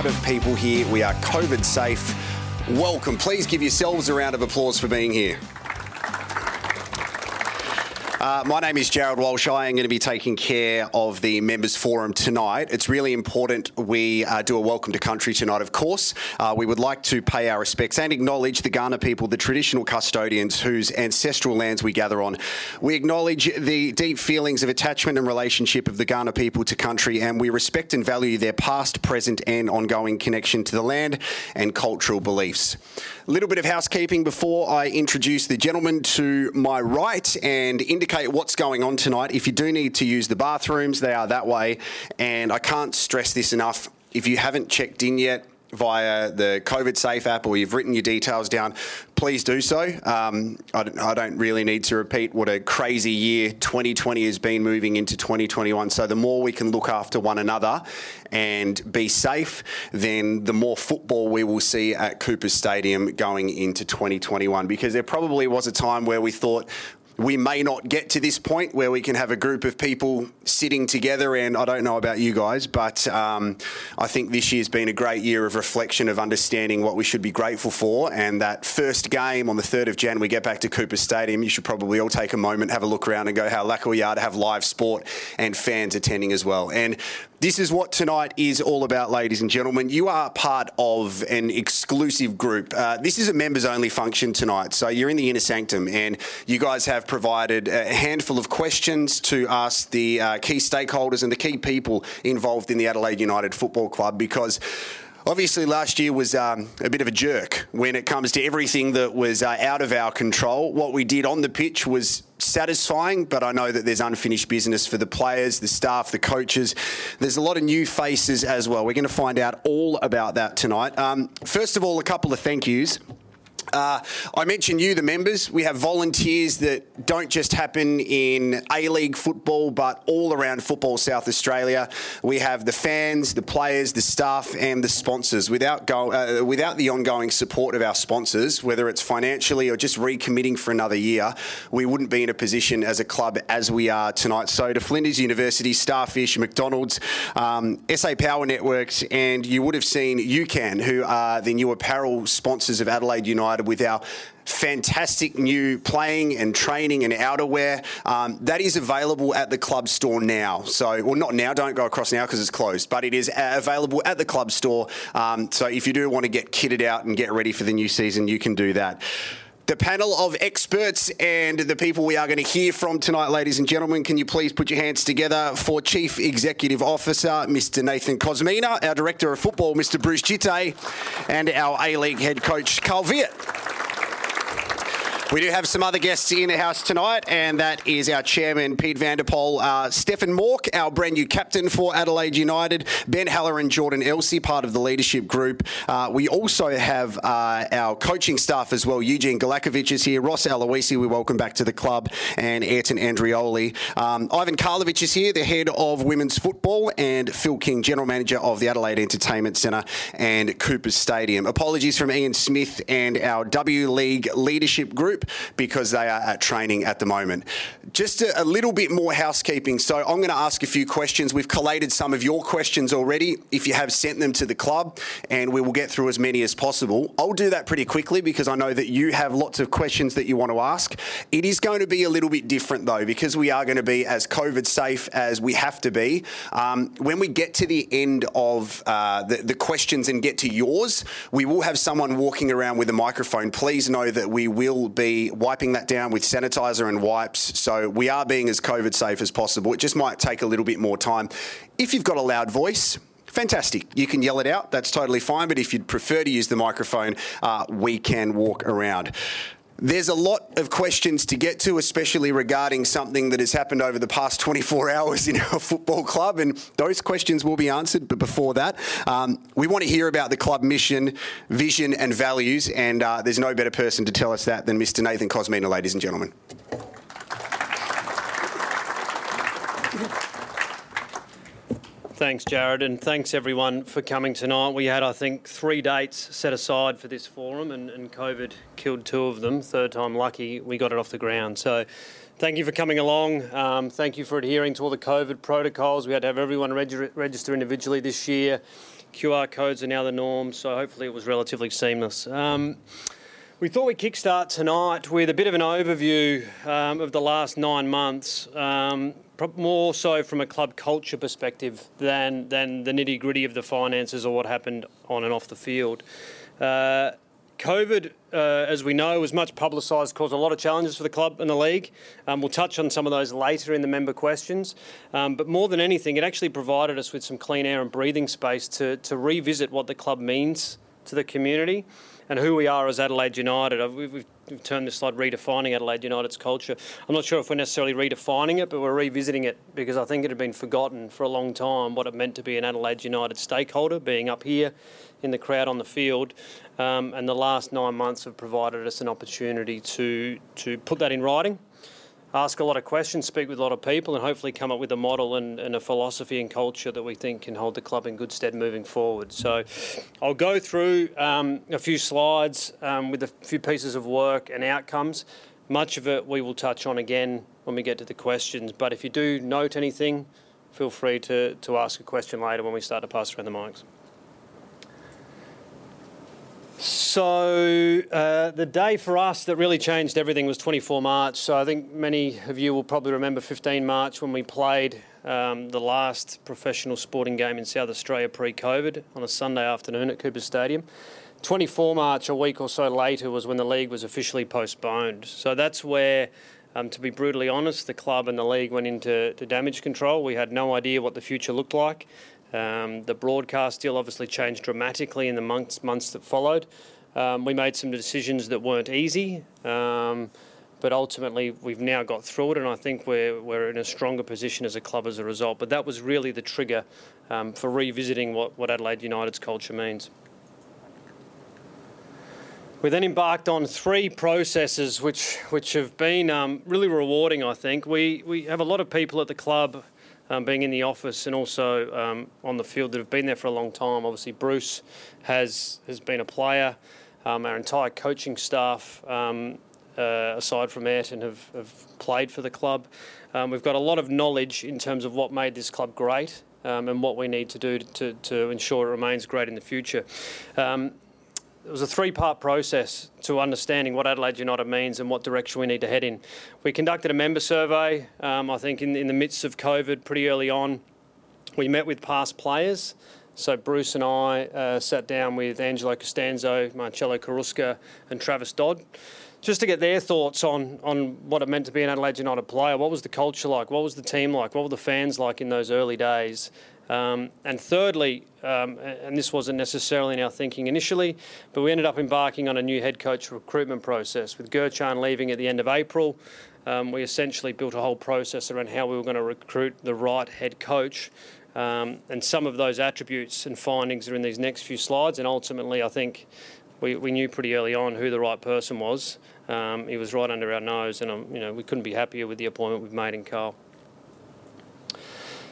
crowd of people here. We are COVID safe. Welcome. Please give yourselves a round of applause for being here. Uh, my name is Jarrod Walsh. I am going to be taking care of the members forum tonight. It's really important we uh, do a welcome to country tonight, of course. Uh, we would like to pay our respects and acknowledge the Kaurna people, the traditional custodians whose ancestral lands we gather on. We acknowledge the deep feelings of attachment and relationship of the Kaurna people to country, and we respect and value their past, present, and ongoing connection to the land and cultural beliefs. A little bit of housekeeping before I introduce the gentleman to my right and indicate what's going on tonight. If you do need to use the bathrooms, they are that way. And I can't stress this enough. If you haven't checked in yet, via the COVID Safe app or you've written your details down, please do so. Um, I, don't, I, don't, really need to repeat what a crazy year 2020 has been moving into 2021. So the more we can look after one another and be safe, then the more football we will see at Coopers Stadium going into 2021. Because there probably was a time where we thought we may not get to this point where we can have a group of people sitting together. And I don't know about you guys, but um, I think this year's been a great year of reflection of understanding what we should be grateful for. And that first game on the 3rd of Jan, we get back to Cooper Stadium. You should probably all take a moment, have a look around, and go how lucky we are to have live sport and fans attending as well. And this is what tonight is all about, ladies and gentlemen. You are part of an exclusive group. Uh, this is a members only function tonight. So you're in the inner sanctum, and you guys have provided a handful of questions to ask the uh, key stakeholders and the key people involved in the Adelaide United Football Club, because obviously last year was um, a bit of a jerk when it comes to everything that was uh, out of our control. What we did on the pitch was satisfying, but I know that there's unfinished business for the players, the staff, the coaches. There's a lot of new faces as well. We're going to find out all about that tonight. Um, first of all, a couple of thank yous. Uh, I mentioned you, the members. We have volunteers that don't just happen in A League football, but all around football South Australia. We have the fans, the players, the staff, and the sponsors. Without go, uh, without the ongoing support of our sponsors, whether it's financially or just recommitting for another year, we wouldn't be in a position as a club as we are tonight. So to Flinders University, Starfish, McDonald's, um, SA Power Networks, and you would have seen UCAN, who are the new apparel sponsors of Adelaide United started with our fantastic new playing and training and outerwear. Um, that is available at the club store now. So, well, not now, don't go across now because it's closed, but it is available at the club store. Um, so, if you do want to get kitted out and get ready for the new season, you can do that. The panel of experts and the people we are going to hear from tonight, ladies and gentlemen, can you please put your hands together for Chief Executive Officer, Mr. Nathan Kosmina, our Director of Football, Mr. Bruce Djite, and our A League head coach, Carl Veart. We do have some other guests in the house tonight, and that is our chairman, Piet van der Pol, uh, Stefan Mauk, our brand new captain for Adelaide United, Ben Haller and Jordan Elsey, part of the leadership group. Uh, we also have uh, our coaching staff as well. Eugene Galekovic is here, Ross Aloisi, we welcome back to the club, and Ayrton Andrioli. Um, Ivan Karlovic is here, the head of women's football, and Phil King, general manager of the Adelaide Entertainment Centre and Coopers Stadium. Apologies from Ian Smith and our W League leadership group group because they are at training at the moment. Just a, a little bit more housekeeping. So I'm going to ask a few questions. We've collated some of your questions already. If you have sent them to the club, and we will get through as many as possible. I'll do that pretty quickly because I know that you have lots of questions that you want to ask. It is going to be a little bit different though because we are going to be as COVID safe as we have to be. Um, when we get to the end of uh, the, the questions and get to yours, we will have someone walking around with a microphone. Please know that we will be wiping that down with sanitizer and wipes. So we are being as COVID safe as possible. It just might take a little bit more time. If you've got a loud voice, fantastic. You can yell it out. That's totally fine. But if you'd prefer to use the microphone, uh, we can walk around. There's a lot of questions to get to, especially regarding something that has happened over the past 24 hours in our football club, and those questions will be answered. But before that, um, we want to hear about the club mission, vision, and values, and uh, there's no better person to tell us that than Mr. Nathan Kosmina, ladies and gentlemen. Thanks, Jarrod, and thanks everyone for coming tonight. We had, I think, three dates set aside for this forum, and, and COVID killed two of them. Third time lucky, we got it off the ground. So, thank you for coming along. Um, thank you for adhering to all the COVID protocols. We had to have everyone reg- register individually this year QR codes are now the norm, so hopefully it was relatively seamless. Um, we thought we'd kickstart tonight with a bit of an overview um, of the last nine months, um, more so from a club culture perspective than, than the nitty gritty of the finances or what happened on and off the field. Uh, COVID, uh, as we know, was much publicised, caused a lot of challenges for the club and the league. Um, we'll touch on some of those later in the member questions. Um, but more than anything, it actually provided us with some clean air and breathing space to, to revisit what the club means to the community and who we are as Adelaide United. We've, we've, we've, termed this slide redefining Adelaide United's culture. I'm not sure if we're necessarily redefining it, but we're revisiting it because I think it had been forgotten for a long time what it meant to be an Adelaide United stakeholder, being up here in the crowd on the field. Um, and the last nine months have provided us an opportunity to, to put that in writing ask a lot of questions, speak with a lot of people, and hopefully come up with a model and, and, a philosophy and culture that we think can hold the club in good stead moving forward. So I'll go through um, a few slides um, with a few pieces of work and outcomes. Much of it we will touch on again when we get to the questions, but if you do note anything, feel free to, to ask a question later when we start to pass around the mics. So uh, the day for us that really changed everything was 24 March. So I think many of you will probably remember 15 March when we played um, the last professional sporting game in South Australia pre-COVID on a Sunday afternoon at Cooper Stadium. 24 March, a week or so later, was when the league was officially postponed. So that's where, um, to be brutally honest, the club and the league went into damage control. We had no idea what the future looked like. Um, the broadcast deal obviously changed dramatically in the months, months that followed. Um, we made some decisions that weren't easy, um, but ultimately we've now got through it, and I think we're, we're in a stronger position as a club as a result. But that was really the trigger um, for revisiting what, what Adelaide United's culture means. We then embarked on three processes which, which have been um, really rewarding, I think. We, we have a lot of people at the club um, being in the office and also um, on the field that have been there for a long time. Obviously, Bruce has has been a player. Um, our entire coaching staff, um, uh, aside from Ayrton, have, have played for the club. Um, we've got a lot of knowledge in terms of what made this club great um, and what we need to do to, to ensure it remains great in the future. It was a three part process to understanding what Adelaide United means and what direction we need to head in. We conducted a member survey, um, I think, in, in the midst of COVID pretty early on. We met with past players. So Bruce and I uh, sat down with Angelo Costanzo, Marcelo Carrusca, and Travis Dodd, just to get their thoughts on on what it meant to be an Adelaide United player. What was the culture like? What was the team like? What were the fans like in those early days? Um, and thirdly, um, and this wasn't necessarily in our thinking initially, but we ended up embarking on a new head coach recruitment process. With Gertjan leaving at the end of April, um, we essentially built a whole process around how we were going to recruit the right head coach. Um, and some of those attributes and findings are in these next few slides. And ultimately, I think we, we knew pretty early on who the right person was. Um, he was right under our nose, and um, you know we couldn't be happier with the appointment we've made in Carl.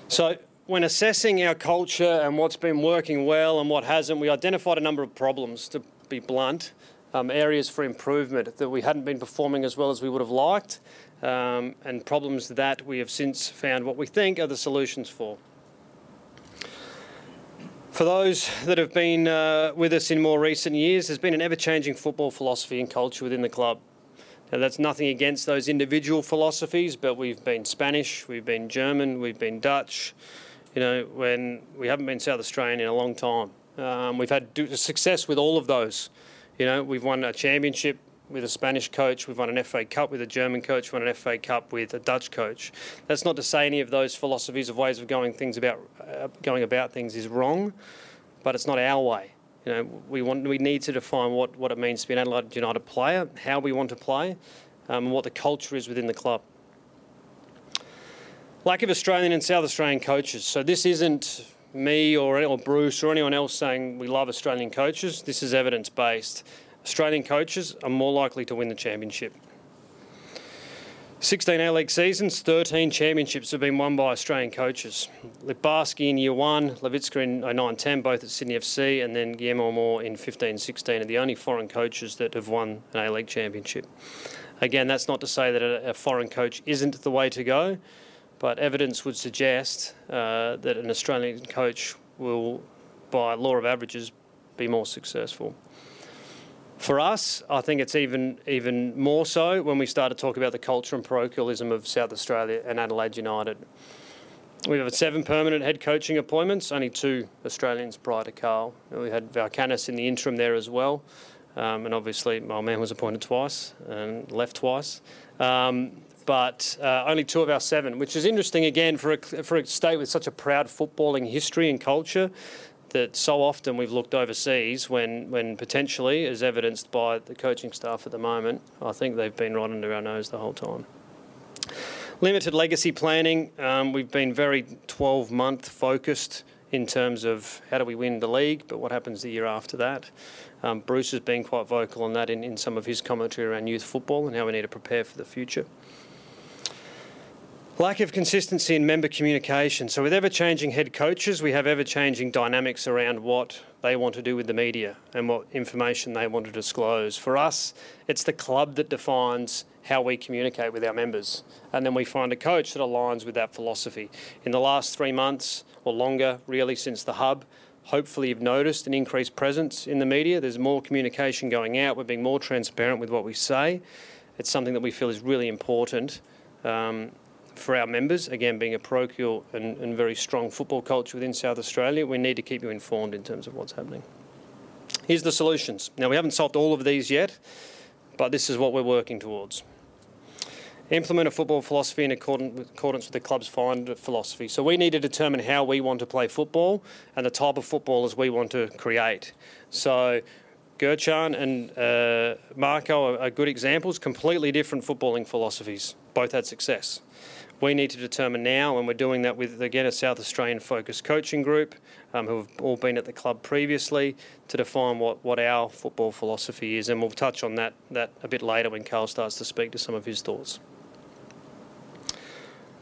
So when assessing our culture and what's been working well and what hasn't, we identified a number of problems, to be blunt, um, areas for improvement that we hadn't been performing as well as we would have liked, um, and problems that we have since found what we think are the solutions for. For those that have been uh, with us in more recent years, there's been an ever changing football philosophy and culture within the club. Now, that's nothing against those individual philosophies, but we've been Spanish, we've been German, we've been Dutch, you know, when we haven't been South Australian in a long time. Um, we've had success with all of those. You know, we've won a championship with a Spanish coach, we've won an FA Cup with a German coach, we've won an FA Cup with a Dutch coach. That's not to say any of those philosophies of ways of going things about uh, going about things is wrong, but it's not our way. You know, we want we need to define what, what it means to be an Adelaide United player, how we want to play, um, and what the culture is within the club lack of Australian and South Australian coaches. So this isn't me or, or Bruce or anyone else saying we love Australian coaches. This is evidence based. Australian coaches are more likely to win the championship. 16 A League seasons, 13 championships have been won by Australian coaches. Littbarski in year one, Lavicka in 09 10, both at Sydney FC, and then Guillermo Amor in 15 16 are the only foreign coaches that have won an A League championship. Again, that's not to say that a foreign coach isn't the way to go, but evidence would suggest uh, that an Australian coach will by law of averages, be more successful. For us, I think it's even even more so when we start to talk about the culture and parochialism of South Australia and Adelaide United. We have seven permanent head coaching appointments, only two Australians prior to Carl. We had Valkanis in the interim there as well. Um, and obviously, my man was appointed twice and left twice. Um, but uh, only two of our seven, which is interesting again for a, for a state with such a proud footballing history and culture that so often we've looked overseas when, when potentially, as evidenced by the coaching staff at the moment, I think they've been right under our nose the whole time. Limited legacy planning. Um, we've been very 12 month focused in terms of how do we win the league, but what happens the year after that. Um, Bruce has been quite vocal on that in, in some of his commentary around youth football and how we need to prepare for the future. Lack of consistency in member communication. So, with ever changing head coaches, we have ever changing dynamics around what they want to do with the media and what information they want to disclose. For us, it's the club that defines how we communicate with our members. And then we find a coach that aligns with that philosophy. In the last three months or longer, really, since the hub, hopefully you've noticed an increased presence in the media. There's more communication going out. We're being more transparent with what we say. It's something that we feel is really important. Um, for our members, again, being a parochial and, and very strong football culture within South Australia, we need to keep you informed in terms of what's happening. Here's the solutions. Now, we haven't solved all of these yet, but this is what we're working towards. Implement a football philosophy in accordance with the club's find philosophy. So we need to determine how we want to play football and the type of footballers we want to create. So Gertjan and uh, Marco are, good examples, completely different footballing philosophies. Both had success we need to determine now, and we're doing that with, again, a South Australian focused coaching group um, who have all been at the club previously to define what, what our football philosophy is. And we'll touch on that, that a bit later when Carl starts to speak to some of his thoughts.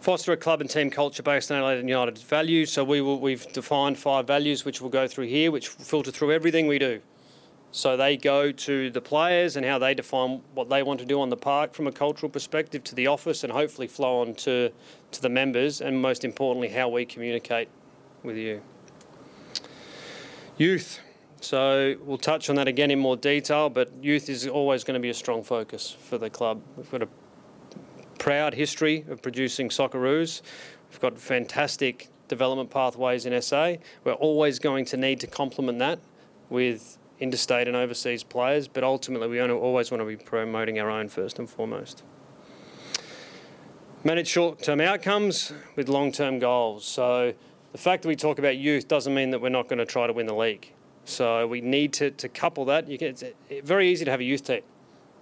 Foster a club and team culture based on Adelaide United's values. So we will, we've defined five values which we'll go through here, which filter through everything we do. So they go to the players and how they define what they want to do on the park from a cultural perspective to the office and hopefully flow on to, to the members and most importantly how we communicate with you. Youth. So we'll touch on that again in more detail, but youth is always going to be a strong focus for the club. We've got a proud history of producing Socceroos. We've got fantastic development pathways in SA. We're always going to need to complement that with interstate and overseas players, but ultimately we always want to be promoting our own first and foremost. Manage short term outcomes with long term goals. So the fact that we talk about youth doesn't mean that we're not going to try to win the league. So we need to, to couple that. Can, it's very easy to have a youth team.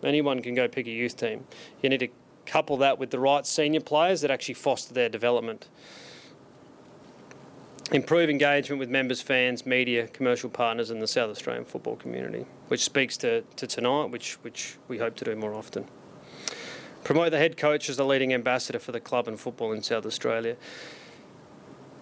Anyone can go pick a youth team. You need to couple that with the right senior players that actually foster their development improve engagement with members, fans, media, commercial partners, and the South Australian football community, which speaks to, to tonight, which, which we hope to do more often. Promote the head coach as the leading ambassador for the club and football in South Australia.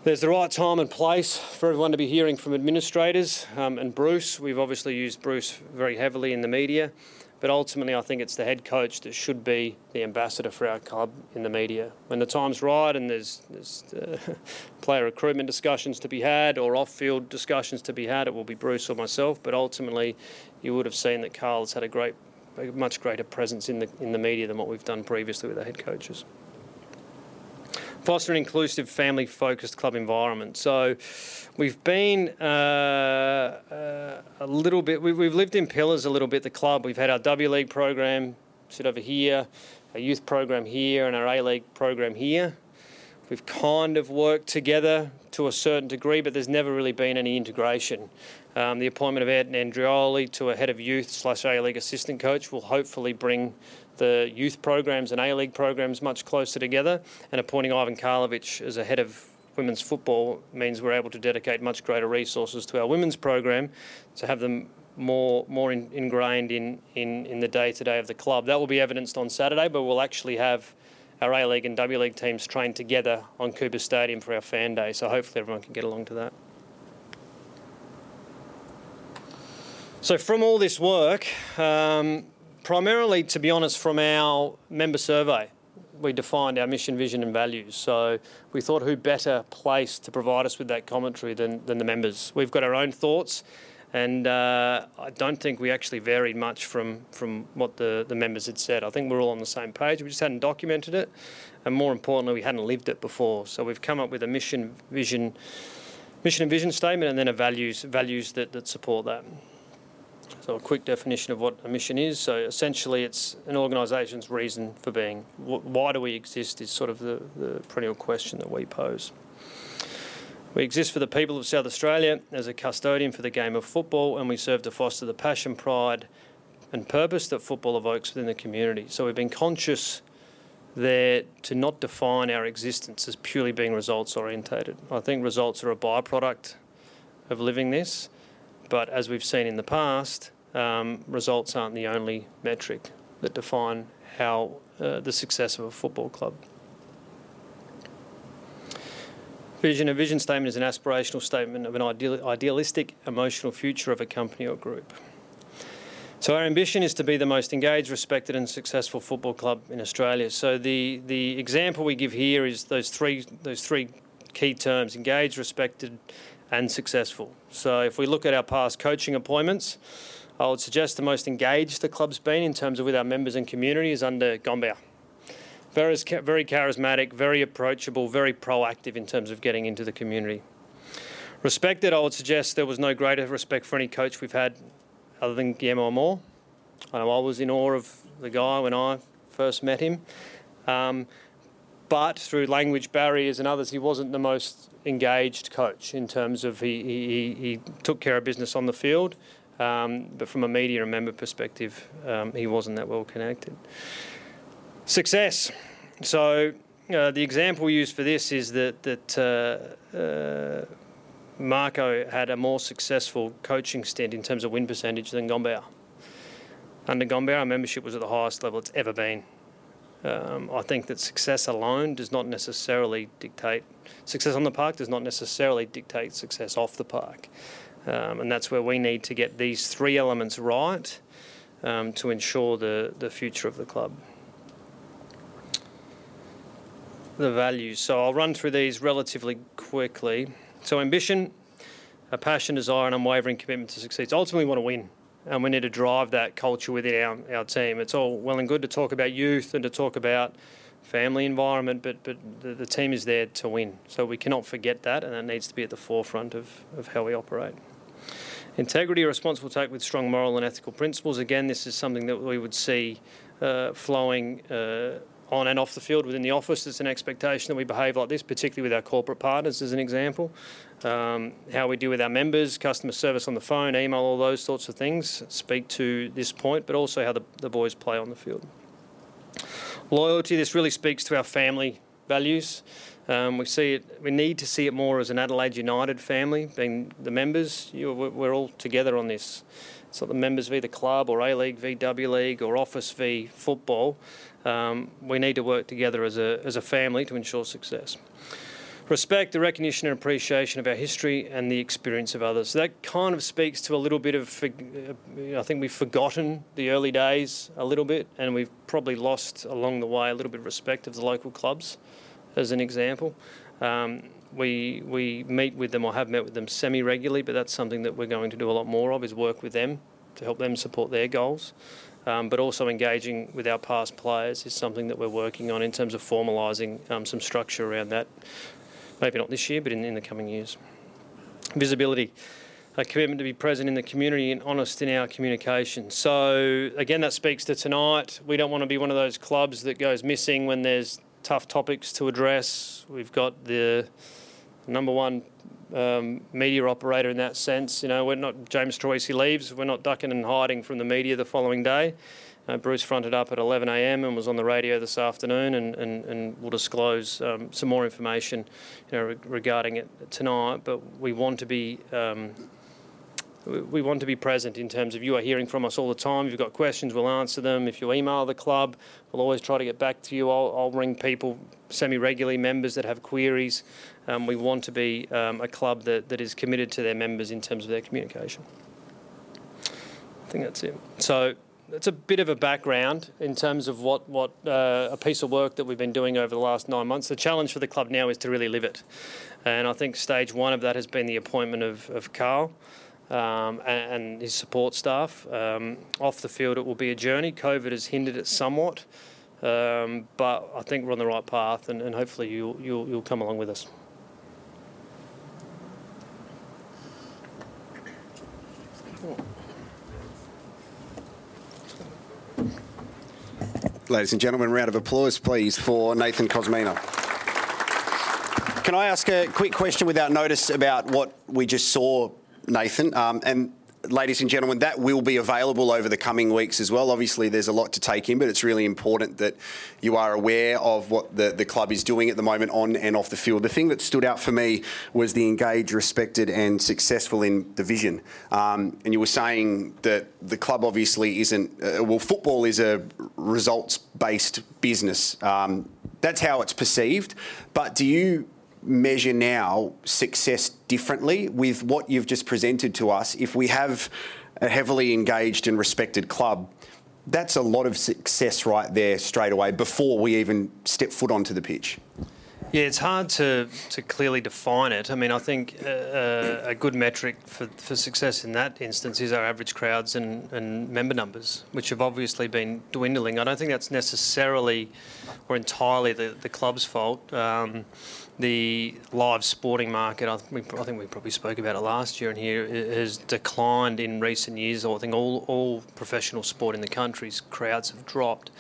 There's the right time and place for everyone to be hearing from administrators um, and Bruce. We've obviously used Bruce very heavily in the media. But ultimately, I think it's the head coach that should be the ambassador for our club in the media. When the time's right and there's, there's uh, player recruitment discussions to be had or off field discussions to be had, it will be Bruce or myself. But ultimately, you would have seen that Carl has had a great, a much greater presence in the, in the media than what we've done previously with the head coaches foster an inclusive, family focused club environment. So we've been uh, uh, a little bit, we've, we've lived in pillars a little bit, the club. We've had our W League program sit over here, our youth program here, and our A League program here. We've kind of worked together to a certain degree, but there's never really been any integration. Um, the appointment of Ed Andrioli to a head of youth slash A League assistant coach will hopefully bring the youth programs and A League programs much closer together. And appointing Ivan Karlovic as a head of women's football means we're able to dedicate much greater resources to our women's program to have them more more in, ingrained in, in, in the day to day of the club. That will be evidenced on Saturday, but we'll actually have our A League and W League teams train together on Cooper Stadium for our fan day. So hopefully everyone can get along to that. So from all this work, um, primarily, to be honest, from our member survey. we defined our mission, vision, and values. So we thought who better place to provide us with that commentary than, than the members. We've got our own thoughts, and uh, I don't think we actually varied much from, from what the, the members had said. I think we're all on the same page. We just hadn't documented it, and more importantly, we hadn't lived it before. So we've come up with a mission, vision, mission and vision statement, and then a values values that, that support that. So a quick definition of what a mission is. So essentially, it's an organisation's reason for being. Why do we exist is sort of the, the perennial question that we pose. We exist for the people of South Australia as a custodian for the game of football, and we serve to foster the passion, pride, and purpose that football evokes within the community. So we've been conscious there to not define our existence as purely being results orientated. I think results are a byproduct of living this. But as we've seen in the past, um, results aren't the only metric that define how uh, the success of a football club. Vision. A vision statement is an aspirational statement of an ideal, idealistic, emotional future of a company or group. So our ambition is to be the most engaged, respected, and successful football club in Australia. So the the example we give here is those three those three key terms: engaged, respected, and successful. So if we look at our past coaching appointments, I would suggest the most engaged the club's been in terms of with our members and community is under Gombau. Very, very charismatic, very approachable, very proactive in terms of getting into the community. Respected, I would suggest there was no greater respect for any coach we've had other than Guillermo Amor. I know I was in awe of the guy when I first met him. Um, but through language barriers and others, he wasn't the most engaged coach in terms of he, he, he took care of business on the field, um, but from a media and member perspective, um, he wasn't that well connected. Success. So uh, the example we use for this is that that uh, uh, Marco had a more successful coaching stint in terms of win percentage than Gombau. Under Gombau, our membership was at the highest level it's ever been. Um, I think that success alone does not necessarily dictate success on the park does not necessarily dictate success off the park, um, and that's where we need to get these three elements right um, to ensure the the future of the club. The values. So I'll run through these relatively quickly. So ambition, a passion, desire, and unwavering commitment to succeed. So ultimately, want to win and we need to drive that culture within our, our team. It's all well and good to talk about youth and to talk about family environment, but but the, the team is there to win. So we cannot forget that, and that needs to be at the forefront of, of how we operate. Integrity, responsible take with strong moral and ethical principles. Again, this is something that we would see uh, flowing uh, on and off the field within the office. It's an expectation that we behave like this, particularly with our corporate partners, as an example. Um, how we deal with our members, customer service on the phone, email, all those sorts of things speak to this point, but also how the, the boys play on the field. Loyalty, this really speaks to our family values. Um, we see it. We need to see it more as an Adelaide United family, being the members. You, we're all together on this. It's not the members v the club or A League v W League or Office v football. Um, we need to work together as a, as a family to ensure success. Respect, the recognition and appreciation of our history and the experience of others. So that kind of speaks to a little bit of, uh, I think we've forgotten the early days a little bit, and we've probably lost along the way a little bit of respect of the local clubs, as an example. Um, we we meet with them or have met with them semi regularly, but that's something that we're going to do a lot more of is work with them to help them support their goals um, but also engaging with our past players is something that we're working on in terms of formalising um, some structure around that. Maybe not this year, but in, in the coming years. Visibility a commitment to be present in the community and honest in our communication. So, again, that speaks to tonight. We don't want to be one of those clubs that goes missing when there's tough topics to address. We've got the number one um, media operator in that sense. You know, we're not James Troisi leaves. We're not ducking and hiding from the media the following day. Uh, Bruce fronted up at 11 a.m. and was on the radio this afternoon, and, and, and will disclose um, some more information, you know, re- regarding it tonight. But we want to be um, we want to be present in terms of you are hearing from us all the time. If you've got questions, we'll answer them. If you email the club, we'll always try to get back to you. I'll, I'll ring people semi regularly, members that have queries. Um, we want to be um, a club that, that is committed to their members in terms of their communication. I think that's it. So it's a bit of a background in terms of what what uh, a piece of work that we've been doing over the last nine months. The challenge for the club now is to really live it, and I think stage one of that has been the appointment of of Carl. Um, and, and, his support staff. Um, off the field, it will be a journey. COVID has hindered it somewhat, um, but I think we're on the right path, and, and hopefully you'll, you'll, you'll come along with us. Ladies and gentlemen, round of applause, please, for Nathan Kosmina. Can I ask a quick question without notice about what we just saw, Nathan? Um, and ladies and gentlemen, that will be available over the coming weeks as well. Obviously, there's a lot to take in, but it's really important that you are aware of what the, the club is doing at the moment on and off the field. The thing that stood out for me was the engaged, respected, and successful in the vision. Um, and you were saying that the club obviously isn't, uh, well, football is a results based business. Um, that's how it's perceived. But do you measure now success differently with what you've just presented to us. If we have a heavily engaged and respected club, that's a lot of success right there straight away before we even step foot onto the pitch. Yeah, it's hard to, to clearly define it. I mean, I think uh, uh, a good metric for, for success in that instance is our average crowds and, and member numbers, which have obviously been dwindling. I don't think that's necessarily or entirely the, the club's fault. Um, the live sporting market, I think, I think we probably spoke about it last year and here, has declined in recent years. I think all, all professional sport in the country's crowds have dropped.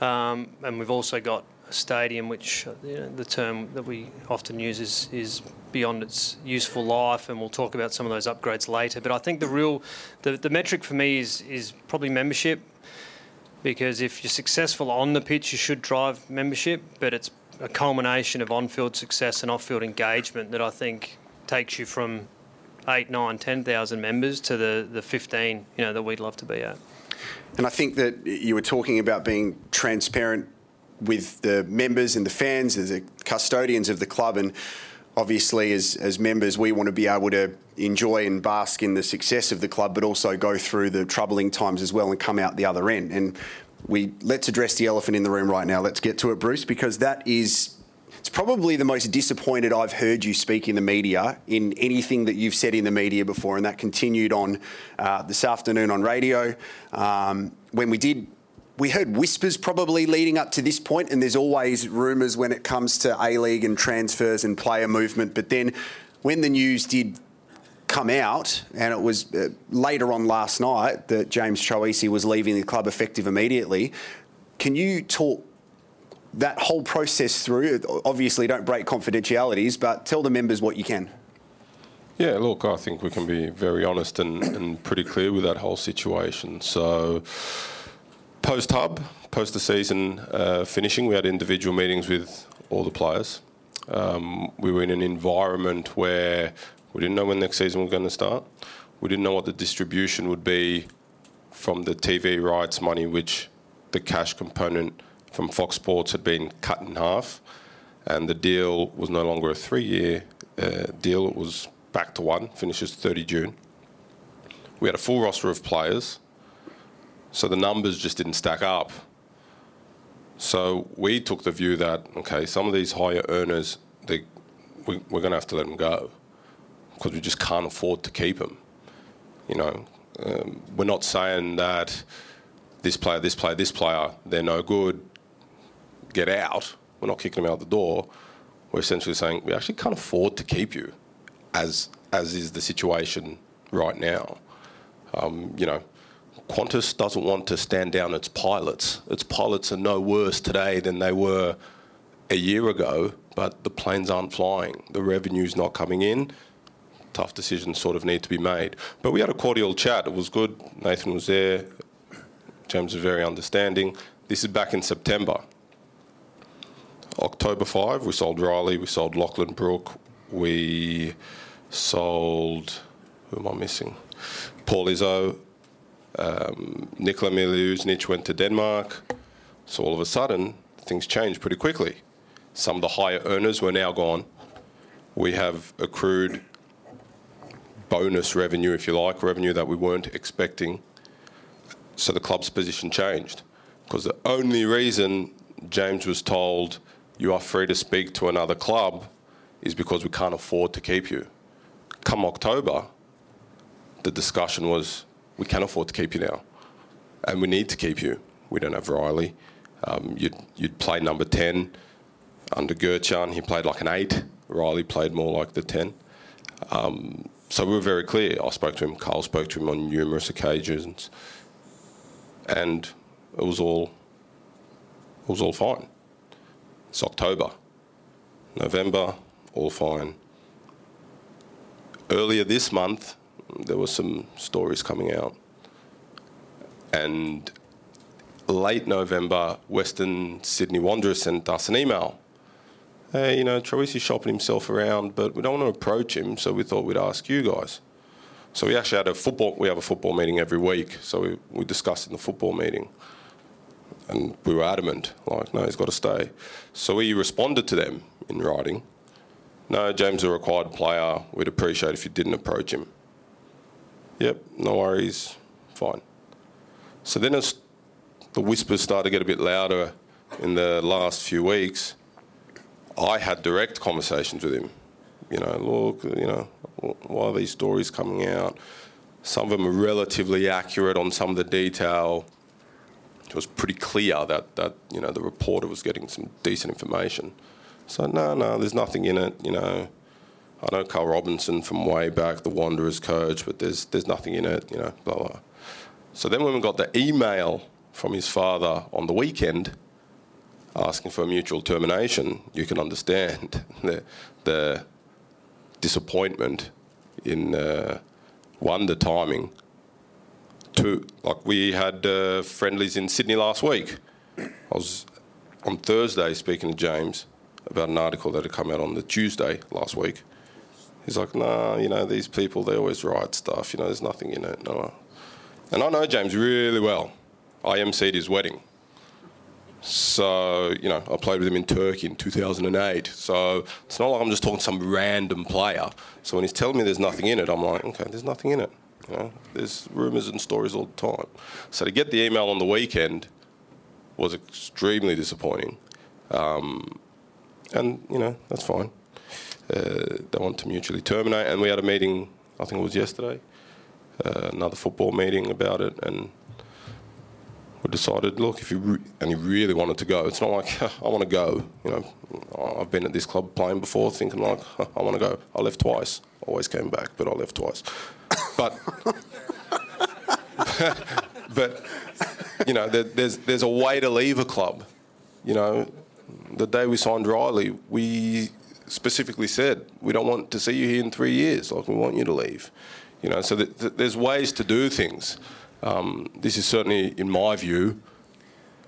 Um, and we've also got a stadium which uh, you know, the term that we often use is, is beyond its useful life, and we'll talk about some of those upgrades later. But I think the real, the, the metric for me is, is probably membership because if you're successful on the pitch, you should drive membership, but it's a culmination of on-field success and off-field engagement that I think takes you from eight, nine, ten thousand members to the the fifteen, you know, that we'd love to be at. And I think that you were talking about being transparent with the members and the fans, as the custodians of the club, and obviously as as members, we want to be able to enjoy and bask in the success of the club, but also go through the troubling times as well and come out the other end. And we let's address the elephant in the room right now. Let's get to it, Bruce, because that is it's probably the most disappointed I've heard you speak in the media in anything that you've said in the media before, and that continued on uh, this afternoon on radio um, when we did. We heard whispers probably leading up to this point, and there's always rumours when it comes to A League and transfers and player movement. But then, when the news did come out, and it was uh, later on last night that James Troisi was leaving the club effective immediately. Can you talk that whole process through? Obviously, don't break confidentialities, but tell the members what you can. Yeah, look, I think we can be very honest and, and pretty clear with that whole situation. So, post hub, post the season uh, finishing, we had individual meetings with all the players. Um, we were in an environment where we didn't know when next season was going to start. We didn't know what the distribution would be from the TV rights money, which the cash component from Fox Sports had been cut in half, and the deal was no longer a three-year uh, deal. It was back to one, finishes 30 June. We had a full roster of players, so the numbers just didn't stack up. So we took the view that okay, some of these higher earners, they, we, we're going to have to let them go because we just can't afford to keep them. You know, um, we're not saying that this player, this player, this player, they're no good, get out. We're not kicking them out the door. We're essentially saying we actually can't afford to keep you, as as is the situation right now. Um, you know, Qantas doesn't want to stand down its pilots. Its pilots are no worse today than they were a year ago, but the planes aren't flying. The revenue's not coming in tough decisions sort of need to be made. But we had a cordial chat. It was good. Nathan was there. James was very understanding. This is back in September. October 5, we sold Riley, we sold Lachlan Brook, we sold, who am I missing? Paul Izzo, um, Nikola Mileusnic went to Denmark. So all of a sudden, things changed pretty quickly. Some of the higher earners were now gone. We have accrued bonus revenue, if you like, revenue that we weren't expecting. so the club's position changed because the only reason James was told you are free to speak to another club is because we can't afford to keep you. Come October, the discussion was we can afford to keep you now, and we need to keep you. We don't have Riley. Um, you'd, you'd play number 10 under Gertjan. He played like an 8. Riley played more like the 10. Um, so we were very clear. I spoke to him, Carl spoke to him on numerous occasions, and it was all it was all fine. It's October, November, all fine. Earlier this month, there were some stories coming out, and late November, Western Sydney Wanderers sent us an email. Hey, you know, Troisi's shopping himself around, but we don't want to approach him, so we thought we'd ask you guys. So we actually had a football. We have a football meeting every week, so we, we discussed in the football meeting, and we were adamant, like, no, he's got to stay. So we responded to them in writing. No, James is a required player. We'd appreciate if you didn't approach him. Yep, no worries, fine. So then the whispers started to get a bit louder in the last few weeks, I had direct conversations with him. You know, look, you know, why are these stories coming out? Some of them are relatively accurate on some of the detail. It was pretty clear that, that you know the reporter was getting some decent information. So no, no, there's nothing in it. You know, I know Carl Robinson from way back, the Wanderers coach, but there's there's nothing in it. You know, blah blah. So then when we got the email from his father on the weekend asking for a mutual termination, you can understand the, the disappointment in uh, one, the timing, two, like we had uh, friendlies in Sydney last week. I was on Thursday speaking to James about an article that had come out on the Tuesday last week. He's like, nah, you know, these people, they always write stuff, you know, there's nothing in it. No. And I know James really well. I emceed his wedding. So, you know, I played with him in Turkey in 2008. So it's not like I'm just talking to some random player. So when he's telling me there's nothing in it, I'm like, okay, there's nothing in it. You know, there's rumours and stories all the time. So to get the email on the weekend was extremely disappointing. Um, and, you know, that's fine. Uh, they want to mutually terminate. And we had a meeting, I think it was yesterday, uh, another football meeting about it. And we decided, look, if you re- and he really wanted to go, it's not like I want to go. You know, I've been at this club playing before, thinking like I want to go. I left twice. Always came back, but I left twice. But but you know, there, there's there's a way to leave a club. You know, the day we signed Riley, we specifically said we don't want to see you here in three years. Like we want you to leave. You know, so th- th- there's ways to do things. Um, this is certainly, in my view,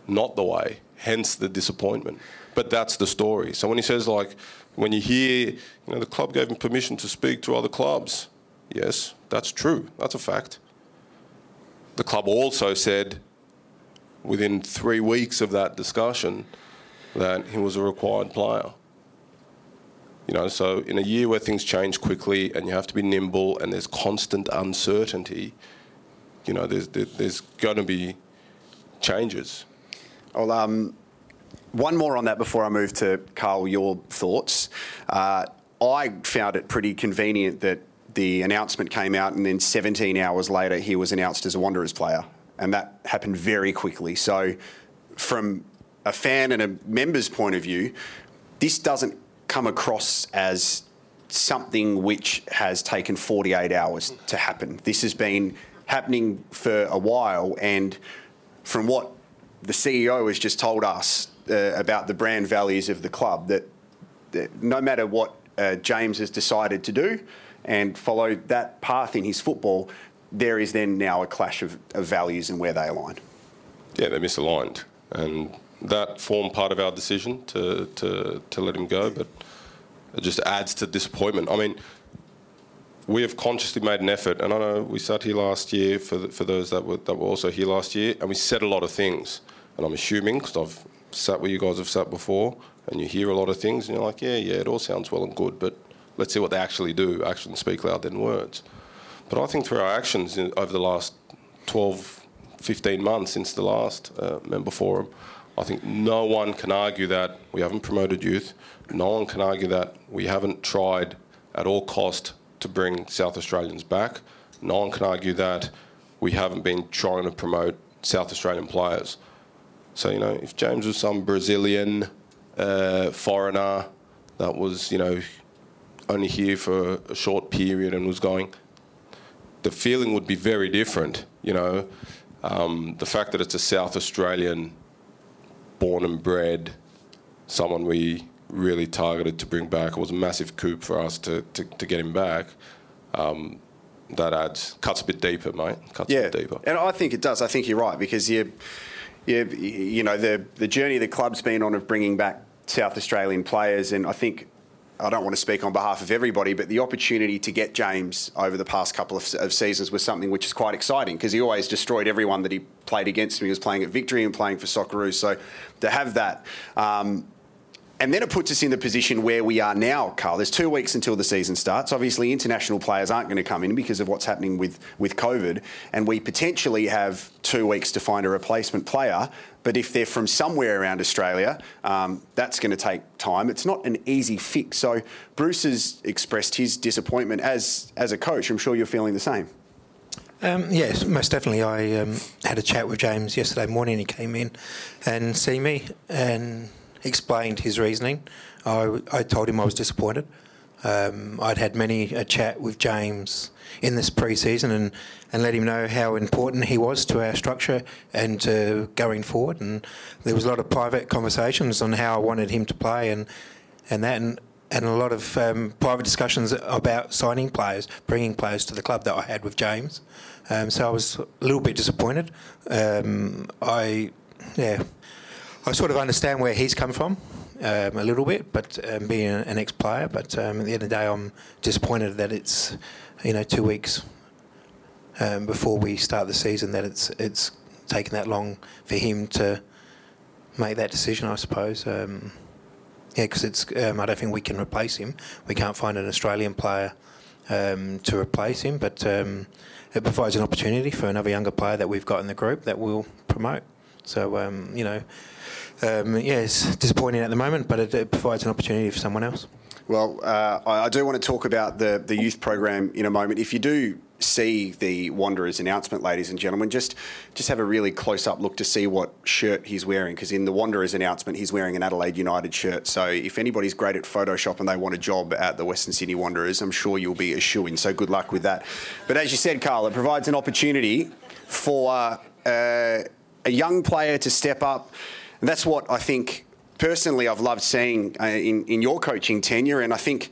not the way. Hence the disappointment. But that's the story. So when he says like, when you hear, you know, the club gave him permission to speak to other clubs. Yes, that's true. That's a fact. The club also said, within three weeks of that discussion, that he was a required player. You know, so in a year where things change quickly and you have to be nimble and there's constant uncertainty, you know, there's there's going to be changes. Well, um, one more on that before I move to Carl. Your thoughts? Uh, I found it pretty convenient that the announcement came out, and then 17 hours later, he was announced as a Wanderers player, and that happened very quickly. So, from a fan and a member's point of view, this doesn't come across as something which has taken 48 hours to happen. This has been happening for a while. And from what the CEO has just told us uh, about the brand values of the club, that, that no matter what uh, James has decided to do and follow that path in his football, there is then now a clash of, of values and where they align. Yeah, they're misaligned. And that formed part of our decision to, to, to let him go, but it just adds to disappointment. I mean, we have consciously made an effort, and I know we sat here last year for the, for those that were that were also here last year, and we said a lot of things. And I'm assuming because I've sat where you guys have sat before, and you hear a lot of things, and you're like, yeah, yeah, it all sounds well and good, but let's see what they actually do. Actions speak louder than words. But I think through our actions in, over the last 12, 15 months since the last uh, member forum. I think no one can argue that we haven't promoted youth. No one can argue that we haven't tried at all cost to bring South Australians back. No one can argue that we haven't been trying to promote South Australian players. So, you know, if James was some Brazilian uh, foreigner that was, you know, only here for a short period and was going, the feeling would be very different, you know. Um, the fact that it's a South Australian born and bred, someone we really targeted to bring back. It was a massive coup for us to, to, to get him back. Um, that adds cuts a bit deeper, mate. Cuts yeah, a bit deeper. and I think it does. I think you're right because you, you, you know, the the journey the club's been on of bringing back South Australian players, and I think I don't want to speak on behalf of everybody, but the opportunity to get James over the past couple of, of seasons was something which is quite exciting because he always destroyed everyone that he played against. He was playing at Victory and playing for Socceroos. So to have that. Um, and then it puts us in the position where we are now, Carl. There's two weeks until the season starts. Obviously, international players aren't going to come in because of what's happening with, with COVID. And we potentially have two weeks to find a replacement player. But if they're from somewhere around Australia, um, that's going to take time. It's not an easy fix. So Bruce has expressed his disappointment as, as a coach. I'm sure you're feeling the same. Um, yes, most definitely. I um, had a chat with James yesterday morning. He came in and see me and explained his reasoning. I, I told him I was disappointed. Um, I'd had many a chat with James in this pre-season and, and let him know how important he was to our structure and to going forward. And there was a lot of private conversations on how I wanted him to play and and that and, and a lot of um, private discussions about signing players, bringing players to the club that I had with James. Um, so I was a little bit disappointed. Um, I yeah I sort of understand where he's come from um, a little bit, but um, being an ex-player. But um, at the end of the day, I'm disappointed that it's you know two weeks um, before we start the season that it's it's taken that long for him to make that decision. I suppose. Um, yeah, because it's um, I don't think we can replace him. We can't find an Australian player to replace him, but it provides an opportunity for another younger player that we've got in the group that we'll promote. So you know um, yeah, it's disappointing at the moment, but it, it provides an opportunity for someone else. Well, uh, I do want to talk about the, the youth program in a moment. If you do see the Wanderers announcement, ladies and gentlemen, just just have a really close up look to see what shirt he's wearing. Because in the Wanderers announcement, he's wearing an Adelaide United shirt. So if anybody's great at Photoshop and they want a job at the Western Sydney Wanderers, I'm sure you'll be a shoe in. So good luck with that. But as you said, Carl, it provides an opportunity for uh, a young player to step up and that's what I think personally I've loved seeing uh, in, in your coaching tenure. And I think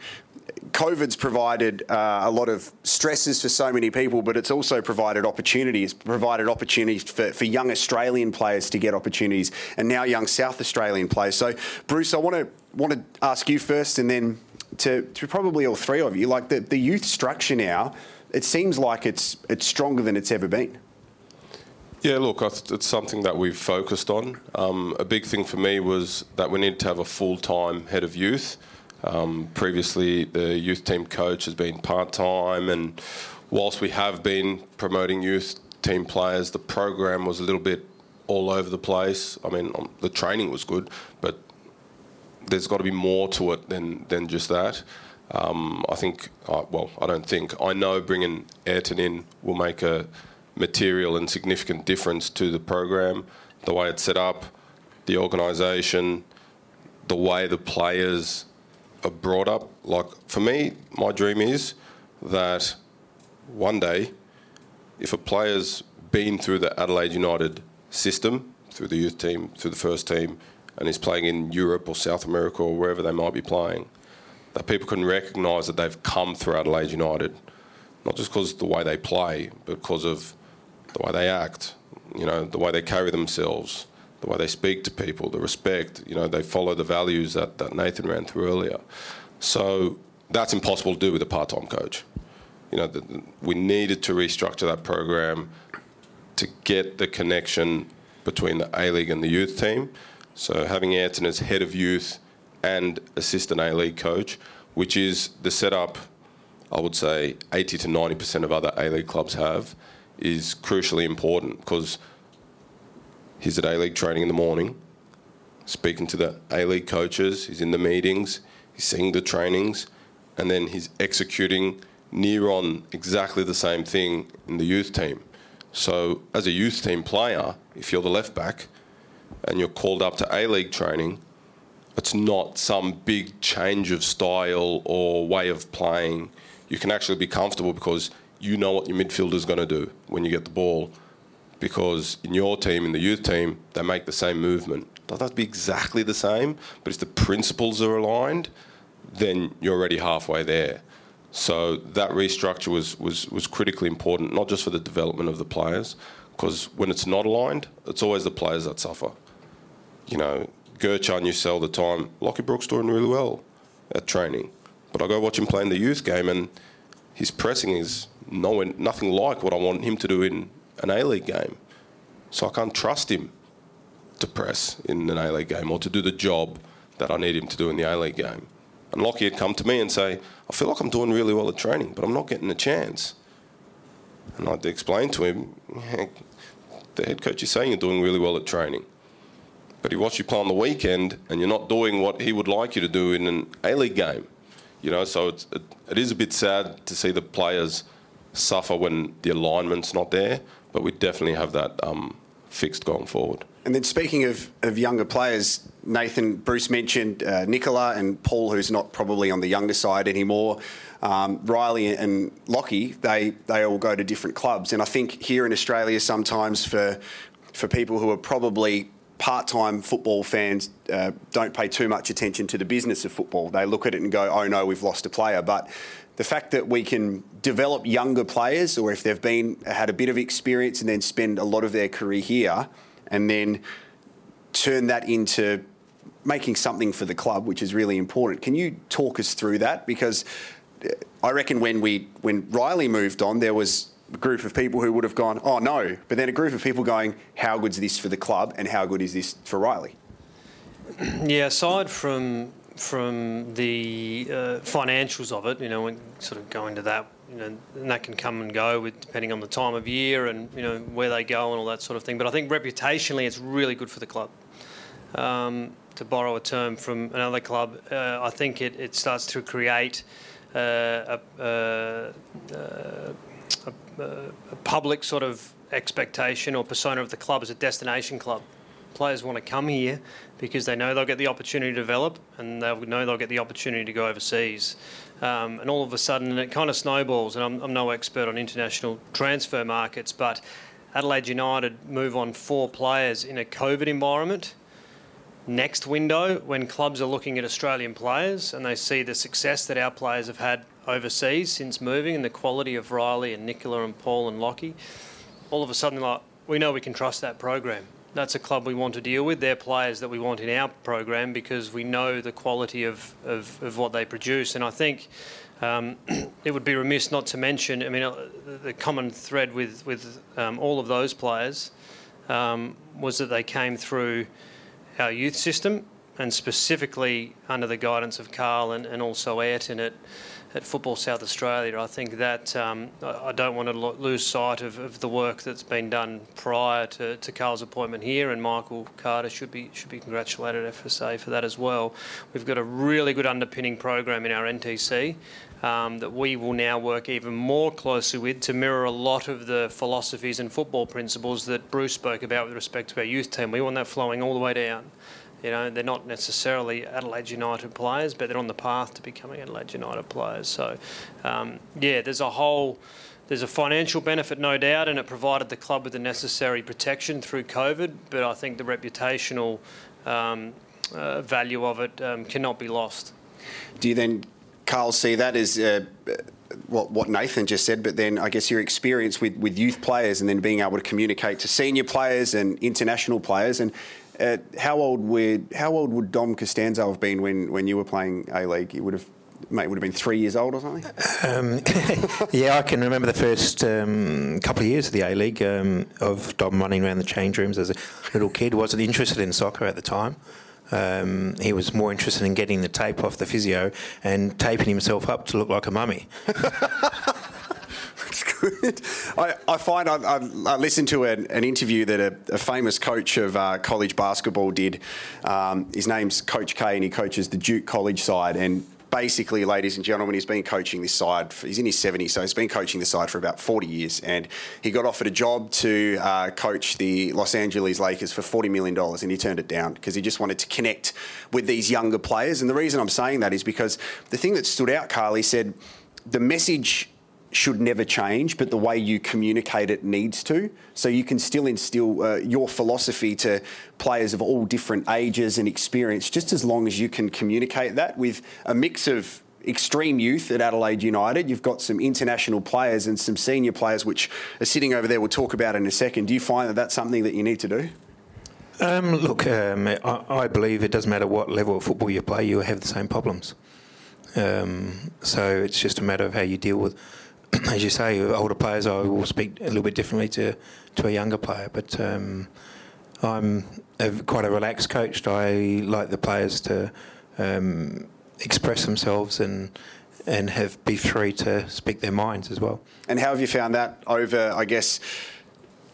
COVID's provided uh, a lot of stresses for so many people, but it's also provided opportunities, provided opportunities for, for young Australian players to get opportunities, and now young South Australian players. So, Bruce, I want to want to ask you first, and then to, to probably all three of you. Like the, the youth structure now, it seems like it's it's stronger than it's ever been. Yeah, look, it's something that we've focused on. Um, a big thing for me was that we need to have a full time head of youth. Um, previously, the youth team coach has been part time, and whilst we have been promoting youth team players, the program was a little bit all over the place. I mean, um, the training was good, but there's got to be more to it than, than just that. Um, I think, uh, well, I don't think, I know bringing Ayrton in will make a material and significant difference to the program, the way it's set up, the organisation, the way the players are brought up. Like for me, my dream is that one day, if a player's been through the Adelaide United system, through the youth team, through the first team, and is playing in Europe or South America or wherever they might be playing, that people can recognise that they've come through Adelaide United, not just because of the way they play, but because of the way they act, you know, the way they carry themselves, the way they speak to people, the respect, you know, they follow the values that, that Nathan ran through earlier. So that's impossible to do with a part-time coach. You know, the, we needed to restructure that program to get the connection between the A-League and the youth team. So having Ayrton as head of youth and assistant A-League coach, which is the setup I would say 80 to 90% of other A-League clubs have, is crucially important because He's at A League training in the morning, speaking to the A League coaches, he's in the meetings, he's seeing the trainings, and then he's executing near on exactly the same thing in the youth team. So, as a youth team player, if you're the left back and you're called up to A League training, it's not some big change of style or way of playing. You can actually be comfortable because you know what your midfielder is going to do when you get the ball. Because in your team, in the youth team, they make the same movement. Doesn't have to be exactly the same, but if the principles are aligned, then you're already halfway there. So that restructure was, was, was critically important, not just for the development of the players, because when it's not aligned, it's always the players that suffer. You know, Gertjan say all the time, Lockie Brooks doing really well at training. But I go watch him play in the youth game and his pressing is nowhere, nothing like what I want him to do in an A-League game. So I can't trust him to press in an A-League game or to do the job that I need him to do in the A-League game. And Lockie had come to me and say, I feel like I'm doing really well at training, but I'm not getting a chance. And I'd explain to him, the head coach is saying you're doing really well at training. But he watched you play on the weekend and you're not doing what he would like you to do in an A-League game. You know, so it's, it, it is a bit sad to see the players suffer when the alignment's not there, but we definitely have that um, fixed going forward. And then speaking of, of younger players, Nathan, Bruce mentioned uh, Nikola and Paul, who's not probably on the younger side anymore. Um, Riley and Lockie, they, they all go to different clubs. And I think here in Australia, sometimes for, for people who are probably part-time football fans uh, don't pay too much attention to the business of football. They look at it and go, "Oh no, we've lost a player." But the fact that we can develop younger players, or if they've been had a bit of experience and then spend a lot of their career here, and then turn that into making something for the club, which is really important. Can you talk us through that? Because uh, I reckon when we when Riley moved on, there was a group of people who would have gone, oh no, but then a group of people going, how good's this for the club and how good is this for Riley? Yeah, aside from from the uh, financials of it, you know, when sort of go into that, you know, and that can come and go with depending on the time of year and you know where they go and all that sort of thing. But I think reputationally, it's really good for the club. Um, to borrow a term from another club, uh, I think it, it starts to create uh, a, uh, a, a public sort of expectation or persona of the club as a destination club. Players want to come here because they know they'll get the opportunity to develop and they know they'll get the opportunity to go overseas. Um, and all of a sudden, it kind of snowballs. And I'm, I'm no expert on international transfer markets, but Adelaide United move on four players in a COVID environment. Next window, when clubs are looking at Australian players and they see the success that our players have had overseas since moving and the quality of Riley and Nikola and Paul and Lockie, all of a sudden, like, we know we can trust that program. That's a club we want to deal with. They're players that we want in our program because we know the quality of, of, of what they produce. And I think um, it would be remiss not to mention, I mean, uh, the common thread with, with um, all of those players um, was that they came through our youth system and specifically under the guidance of Carl and, and also Ayrton at at Football South Australia. I think that um, I don't want to lose sight of, of, the work that's been done prior to, to Carl's appointment here, and Michael Carter should be should be congratulated FSA for that as well. We've got a really good underpinning program in our NTC. Um, that we will now work even more closely with to mirror a lot of the philosophies and football principles that Bruce spoke about with respect to our youth team. We want that flowing all the way down. You know, they're not necessarily Adelaide United players, but they're on the path to becoming Adelaide United players. So, um, yeah, there's a whole there's a financial benefit, no doubt, and it provided the club with the necessary protection through COVID. But I think the reputational um, uh, value of it um, cannot be lost. Do you then, Carl, see that as uh, what, what Nathan just said, but then I guess your experience with, with youth players and then being able to communicate to senior players and international players and uh, how old would how old would Dom Costanzo have been when, when you were playing A League? He would have mate would have been three years old or something. Um, yeah, I can remember the first um, couple of years of the A League um, of Dom running around the change rooms as a little kid. wasn't interested in soccer at the time. Um, he was more interested in getting the tape off the physio and taping himself up to look like a mummy. Good. I, I find I, I, I, listened to an, an interview that a, a famous coach of uh, college basketball did. Um, his name's Coach K, and he coaches the Duke College side. And basically, ladies and gentlemen, he's been coaching this side. For, he's in his 70s, so he's been coaching the side for about 40 years. And he got offered a job to uh, coach the Los Angeles Lakers for $40 million, and he turned it down because he just wanted to connect with these younger players. And the reason I'm saying that is because the thing that stood out, Carly said, the message should never change, but the way you communicate it needs to. So you can still instill uh, your philosophy to players of all different ages and experience, just as long as you can communicate that with a mix of extreme youth at Adelaide United. You've got some international players and some senior players, which are sitting over there. We'll talk about in a second. Do you find that that's something that you need to do? Um, look, um, I, I, believe it doesn't matter what level of football you play, you have the same problems. Um, so it's just a matter of how you deal with as you say, older players, I will speak a little bit differently to, to a younger player. But um, I'm a, quite a relaxed coach. I like the players to um, express themselves and and have be free to speak their minds as well. And how have you found that over, I guess?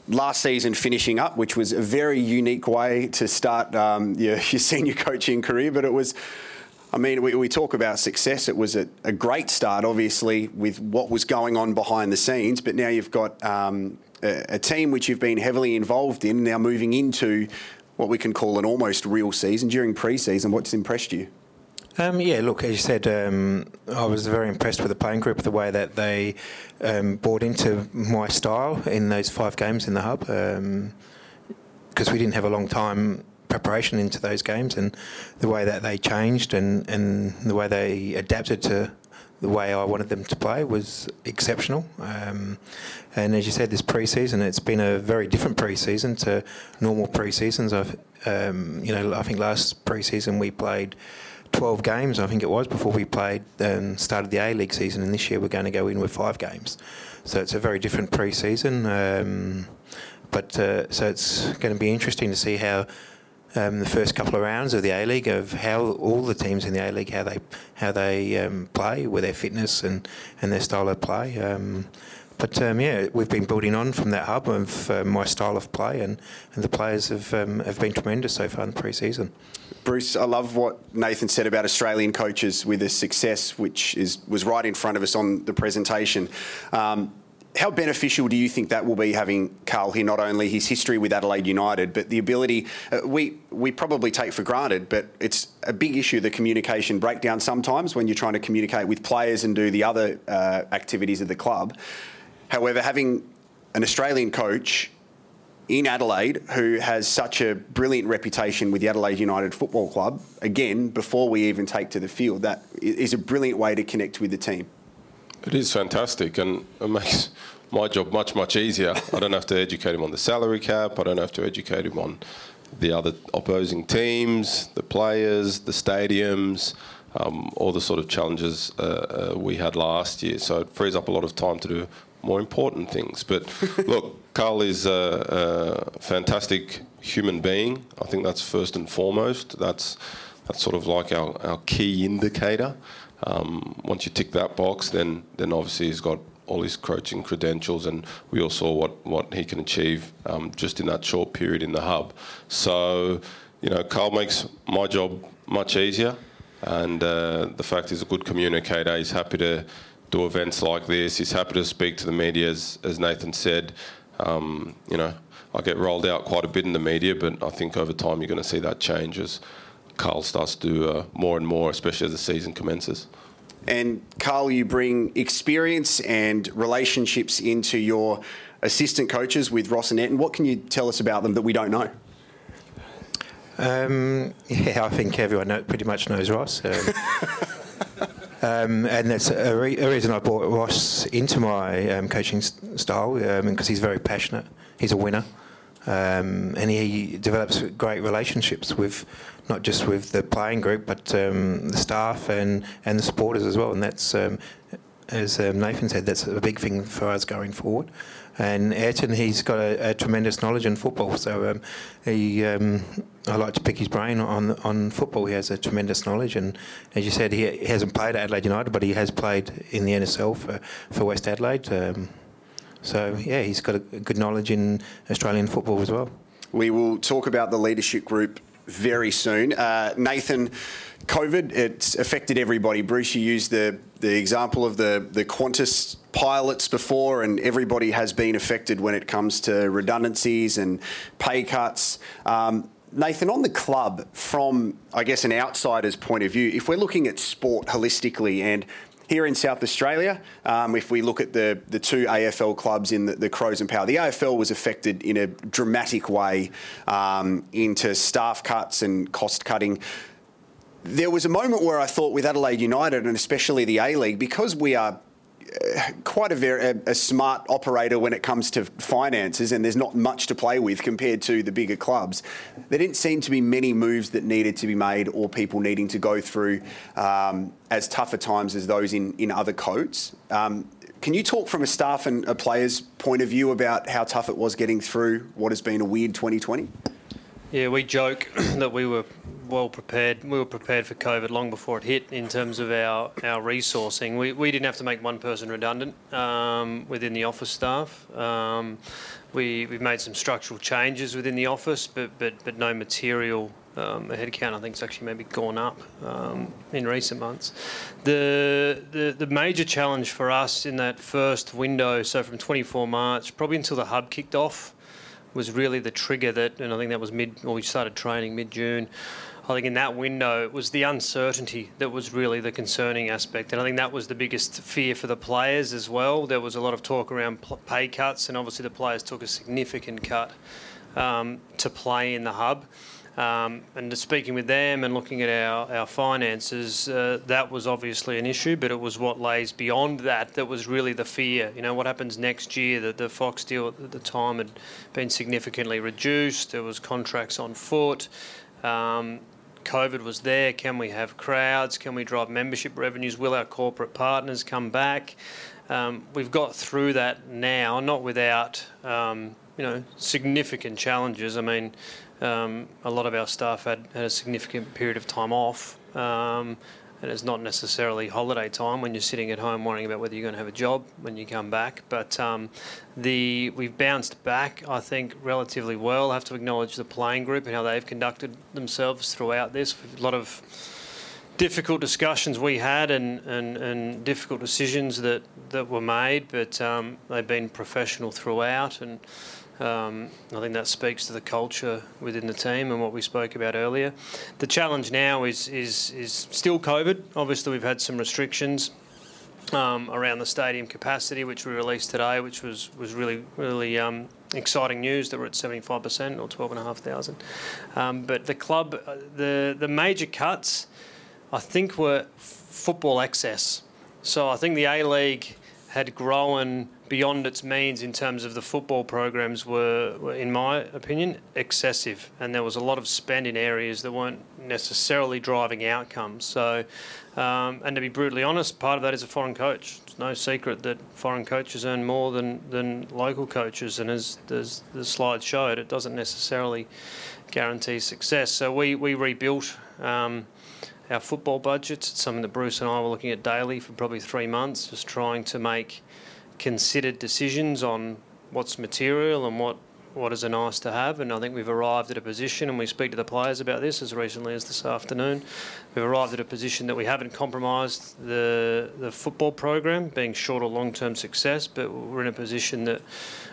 last season finishing up, which was a very unique way to start um, your, your, senior coaching career, but it was I mean, we, we talk about success. It was a, a, great start, obviously, with what was going on behind the scenes, but now you've got um, a, a, team which you've been heavily involved in, now moving into what we can call an almost real season during pre season. What's impressed you? Um, yeah, look, as you said, um, I was very impressed with the playing group, the way that they um, bought into my style in those five games in the hub. Because um, we didn't have a long time preparation into those games and the way that they changed and, and the way they adapted to the way I wanted them to play was exceptional. Um, and as you said, this pre-season, it's been a very different pre-season to normal pre-seasons. I've, um, you know, I think last pre-season we played 12 games, I think it was, before we played um, started the A-League season, and this year we're going to go in with five games. So it's a very different pre-season. Um, but uh, so it's going to be interesting to see how um, the first couple of rounds of the A League of how all the teams in the A League how they how they um, play with their fitness and, and their style of play. Um, but um, yeah, we've been building on from that hub of uh, my style of play, and, and the players have um, have been tremendous so far in the pre-season. Bruce, I love what Nathan said about Australian coaches with the success, which is was right in front of us on the presentation. Um, how beneficial do you think that will be having Carl here? Not only his history with Adelaide United, but the ability uh, we we probably take for granted, but it's a big issue the communication breakdown sometimes when you're trying to communicate with players and do the other uh, activities of the club. However, having an Australian coach in Adelaide who has such a brilliant reputation with the Adelaide United Football Club, again, before we even take to the field, that is a brilliant way to connect with the team. It is fantastic, and it makes my job much much easier. I don't have to educate him on the salary cap. I don't have to educate him on the other opposing teams, the players, the stadiums, um, all the sort of challenges uh, uh, we had last year. So it frees up a lot of time to do more important things. But look, Carl is a, a, fantastic human being. I think that's first and foremost. That's that's sort of like our, our key indicator. Um, once you tick that box, then then obviously he's got all his coaching credentials, and we all saw what, what he can achieve um, just in that short period in the hub. So, you know, Carl makes my job much easier, and uh, the fact he's a good communicator. He's happy to do events like this. He's happy to speak to the media, as, as Nathan said. Um, you know, I get rolled out quite a bit in the media, but I think over time you're going to see that change as Carl starts to do uh, more and more, especially as the season commences. And Carl, you bring experience and relationships into your assistant coaches with Ross and Ayrton. What can you tell us about them that we don't know? Um, yeah, I think everyone know, pretty much knows Ross. Um, um, and that's a, re- a, reason I brought Ross into my um, coaching style because um, he's very passionate. He's a winner. Um, and he develops great relationships with not just with the playing group, but um, the staff and, and the supporters as well. And that's, um, as um, Nathan said, that's a big thing for us going forward. And Ayrton, he's got a, a tremendous knowledge in football. So um, he, um, I like to pick his brain on on football. He has a tremendous knowledge, and as you said, he, he hasn't played at Adelaide United, but he has played in the NSL for, for West Adelaide. So yeah, he's got a good knowledge in Australian football as well. We will talk about the leadership group very soon. Uh, Nathan, COVID, it's affected everybody. Bruce, you used the, the example of the, the Qantas pilots before, and everybody has been affected when it comes to redundancies and pay cuts. Um, Nathan, on the club, from I guess an outsider's point of view, if we're looking at sport holistically and here in South Australia, um, if we look at the, the two AFL clubs in the, the, Crows and Power, the AFL was affected in a dramatic way um, into staff cuts and cost cutting. There was a moment where I thought with Adelaide United and especially the A League, because we are quite a very a, a, smart operator when it comes to finances, and there's not much to play with compared to the bigger clubs. There didn't seem to be many moves that needed to be made, or people needing to go through um, as tougher times as those in in other codes. Um, can you talk from a staff and a player's point of view about how tough it was getting through what has been a weird 2020? Yeah, we joke that we were well prepared. We were prepared for COVID long before it hit in terms of our, our resourcing. We, we didn't have to make one person redundant um, within the office staff. Um, we, we've made some structural changes within the office, but, but, but no material. Um, the headcount, I think, has actually maybe gone up um, in recent months. The, the the major challenge for us in that first window, so from 24 March, probably until the hub kicked off, was really the trigger that, and I think that was mid, well, we started training mid June. I think in that window it was the uncertainty that was really the concerning aspect, and I think that was the biggest fear for the players as well. There was a lot of talk around pay cuts, and obviously the players took a significant cut um, to play in the hub. Um, and speaking with them and looking at our, our finances, uh, that was obviously an issue, but it was what lays beyond that that was really the fear. You know, what happens next year? That the Fox deal at the time had been significantly reduced, there was contracts on foot. Um, COVID was there. Can we have crowds? Can we drive membership revenues? Will our corporate partners come back? Um, we've got through that now, not without um, you know significant challenges. I mean, um, a lot of our staff had, had a significant period of time off. Um, and it's not necessarily holiday time when you're sitting at home worrying about whether you're going to have a job when you come back. But um, the we've bounced back, I think, relatively well. I have to acknowledge the playing group and how they've conducted themselves throughout this. A lot of difficult discussions we had and, and, and difficult decisions that, that were made, but um, they've been professional throughout and um, I think that speaks to the culture within the team and what we spoke about earlier. The challenge now is is is still COVID. Obviously, we've had some restrictions um, around the stadium capacity, which we released today, which was was really really um, exciting news that we're at 75% or 12,500. Um, but the club, uh, the the major cuts, I think, were football access. So I think the A League had grown beyond its means in terms of the football programs were, were, in my opinion, excessive. And there was a lot of spend in areas that weren't necessarily driving outcomes. So, um, and to be brutally honest, part of that is a foreign coach. It's no secret that foreign coaches earn more than, than local coaches. And as, as the slide showed, it doesn't necessarily guarantee success. So we, we rebuilt. Um, our football budgets. It's something that Bruce and I were looking at daily for probably three months, just trying to make considered decisions on what's material and what what is a nice to have. And I think we've arrived at a position, and we speak to the players about this as recently as this afternoon. We've arrived at a position that we haven't compromised the the football program, being short or long term success, but we're in a position that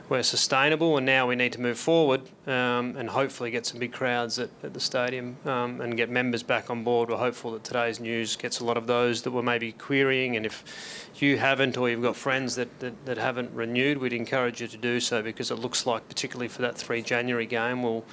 we're sustainable, and now we need to move forward um, and hopefully get some big crowds at, at the stadium um, and get members back on board. We're hopeful that today's news gets a lot of those that were maybe querying, and if you haven't or you've got friends that, that, that haven't renewed, we'd encourage you to do so because it looks like, particularly for that 3 January game, we'll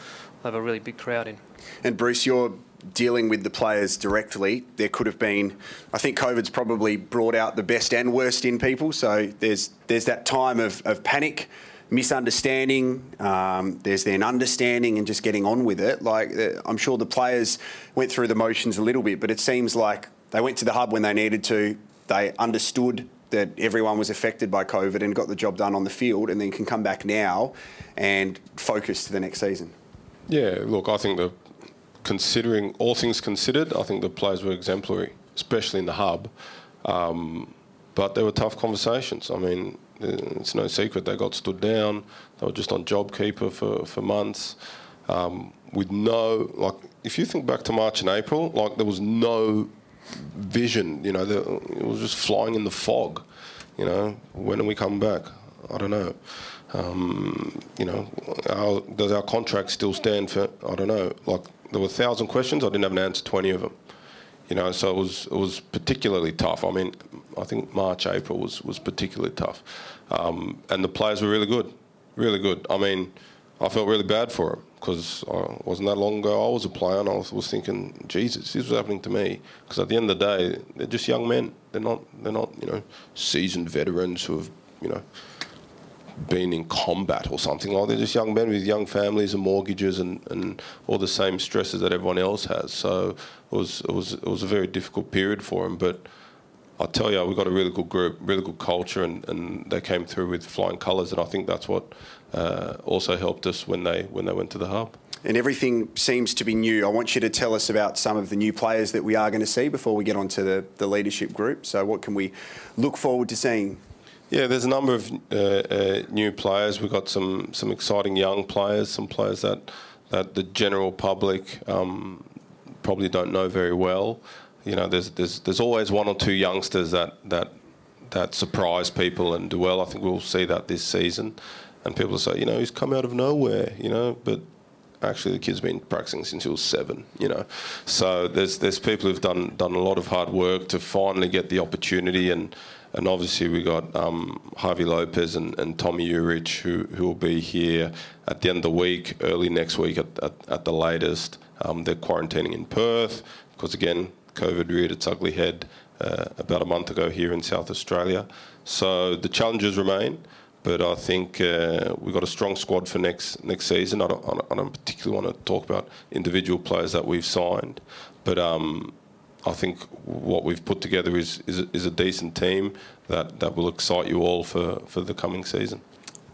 have a really big crowd in. And Bruce, you're dealing with the players directly. There could have been, I think COVID's probably brought out the best and worst in people. So there's there's that time of, of panic, misunderstanding. Um, there's then understanding and just getting on with it. Like I'm sure the players went through the motions a little bit, but it seems like they went to the hub when they needed to they understood that everyone was affected by COVID and got the job done on the field, and then can come back now and focus to the next season. Yeah, look, I think that considering all things considered, I think the players were exemplary, especially in the hub. Um, but there were tough conversations. I mean, it's no secret they got stood down. They were just on JobKeeper for, for months. Um, with no, like, if you think back to March and April, like, there was no vision, you know, it was just flying in the fog. You know, when are we coming back? I don't know. Um, you know, our, does our contract still stand for? I don't know. Like there were a thousand questions. I didn't have an answer to twenty of them. You know, so it was it was particularly tough. I mean, I think March, April was was particularly tough, um, and the players were really good, really good. I mean, I felt really bad for them because wasn't that long ago I was a player and I was, was thinking, Jesus, this was happening to me. Because at the end of the day, they're just young men. They're not they're not you know seasoned veterans who have you know been in combat or something like. They're just young men with young families and mortgages and, and all the same stresses that everyone else has. So it was it was it was a very difficult period for them, but. I tell you, we've got a really good group, really good culture, and, and they came through with flying colours, and I think that's what uh, also helped us when they when they went to the hub. And everything seems to be new. I want you to tell us about some of the new players that we are going to see before we get onto the, the leadership group. So, what can we look forward to seeing? Yeah, there's a number of uh, uh, new players. We've got some some exciting young players, some players that that the general public um, probably don't know very well. You know, there's there's there's always one or two youngsters that that that surprise people and do well. I think we'll see that this season and people say, you know, he's come out of nowhere, you know, but actually the kid's been practicing since he was seven, you know. So there's there's people who've done done a lot of hard work to finally get the opportunity, and and obviously we got um, Javi Lopez and, and Tomi Juric who who will be here at the end of the week, early next week at at, at the latest. Um, they're quarantining in Perth because again, COVID reared its ugly head uh, about a month ago here in South Australia. So the challenges remain. But I think uh, we've got a strong squad for next next season. I don't, I don't particularly want to talk about individual players that we've signed, but um, I think what we've put together is, is, is a decent team that, that will excite you all for, for the coming season.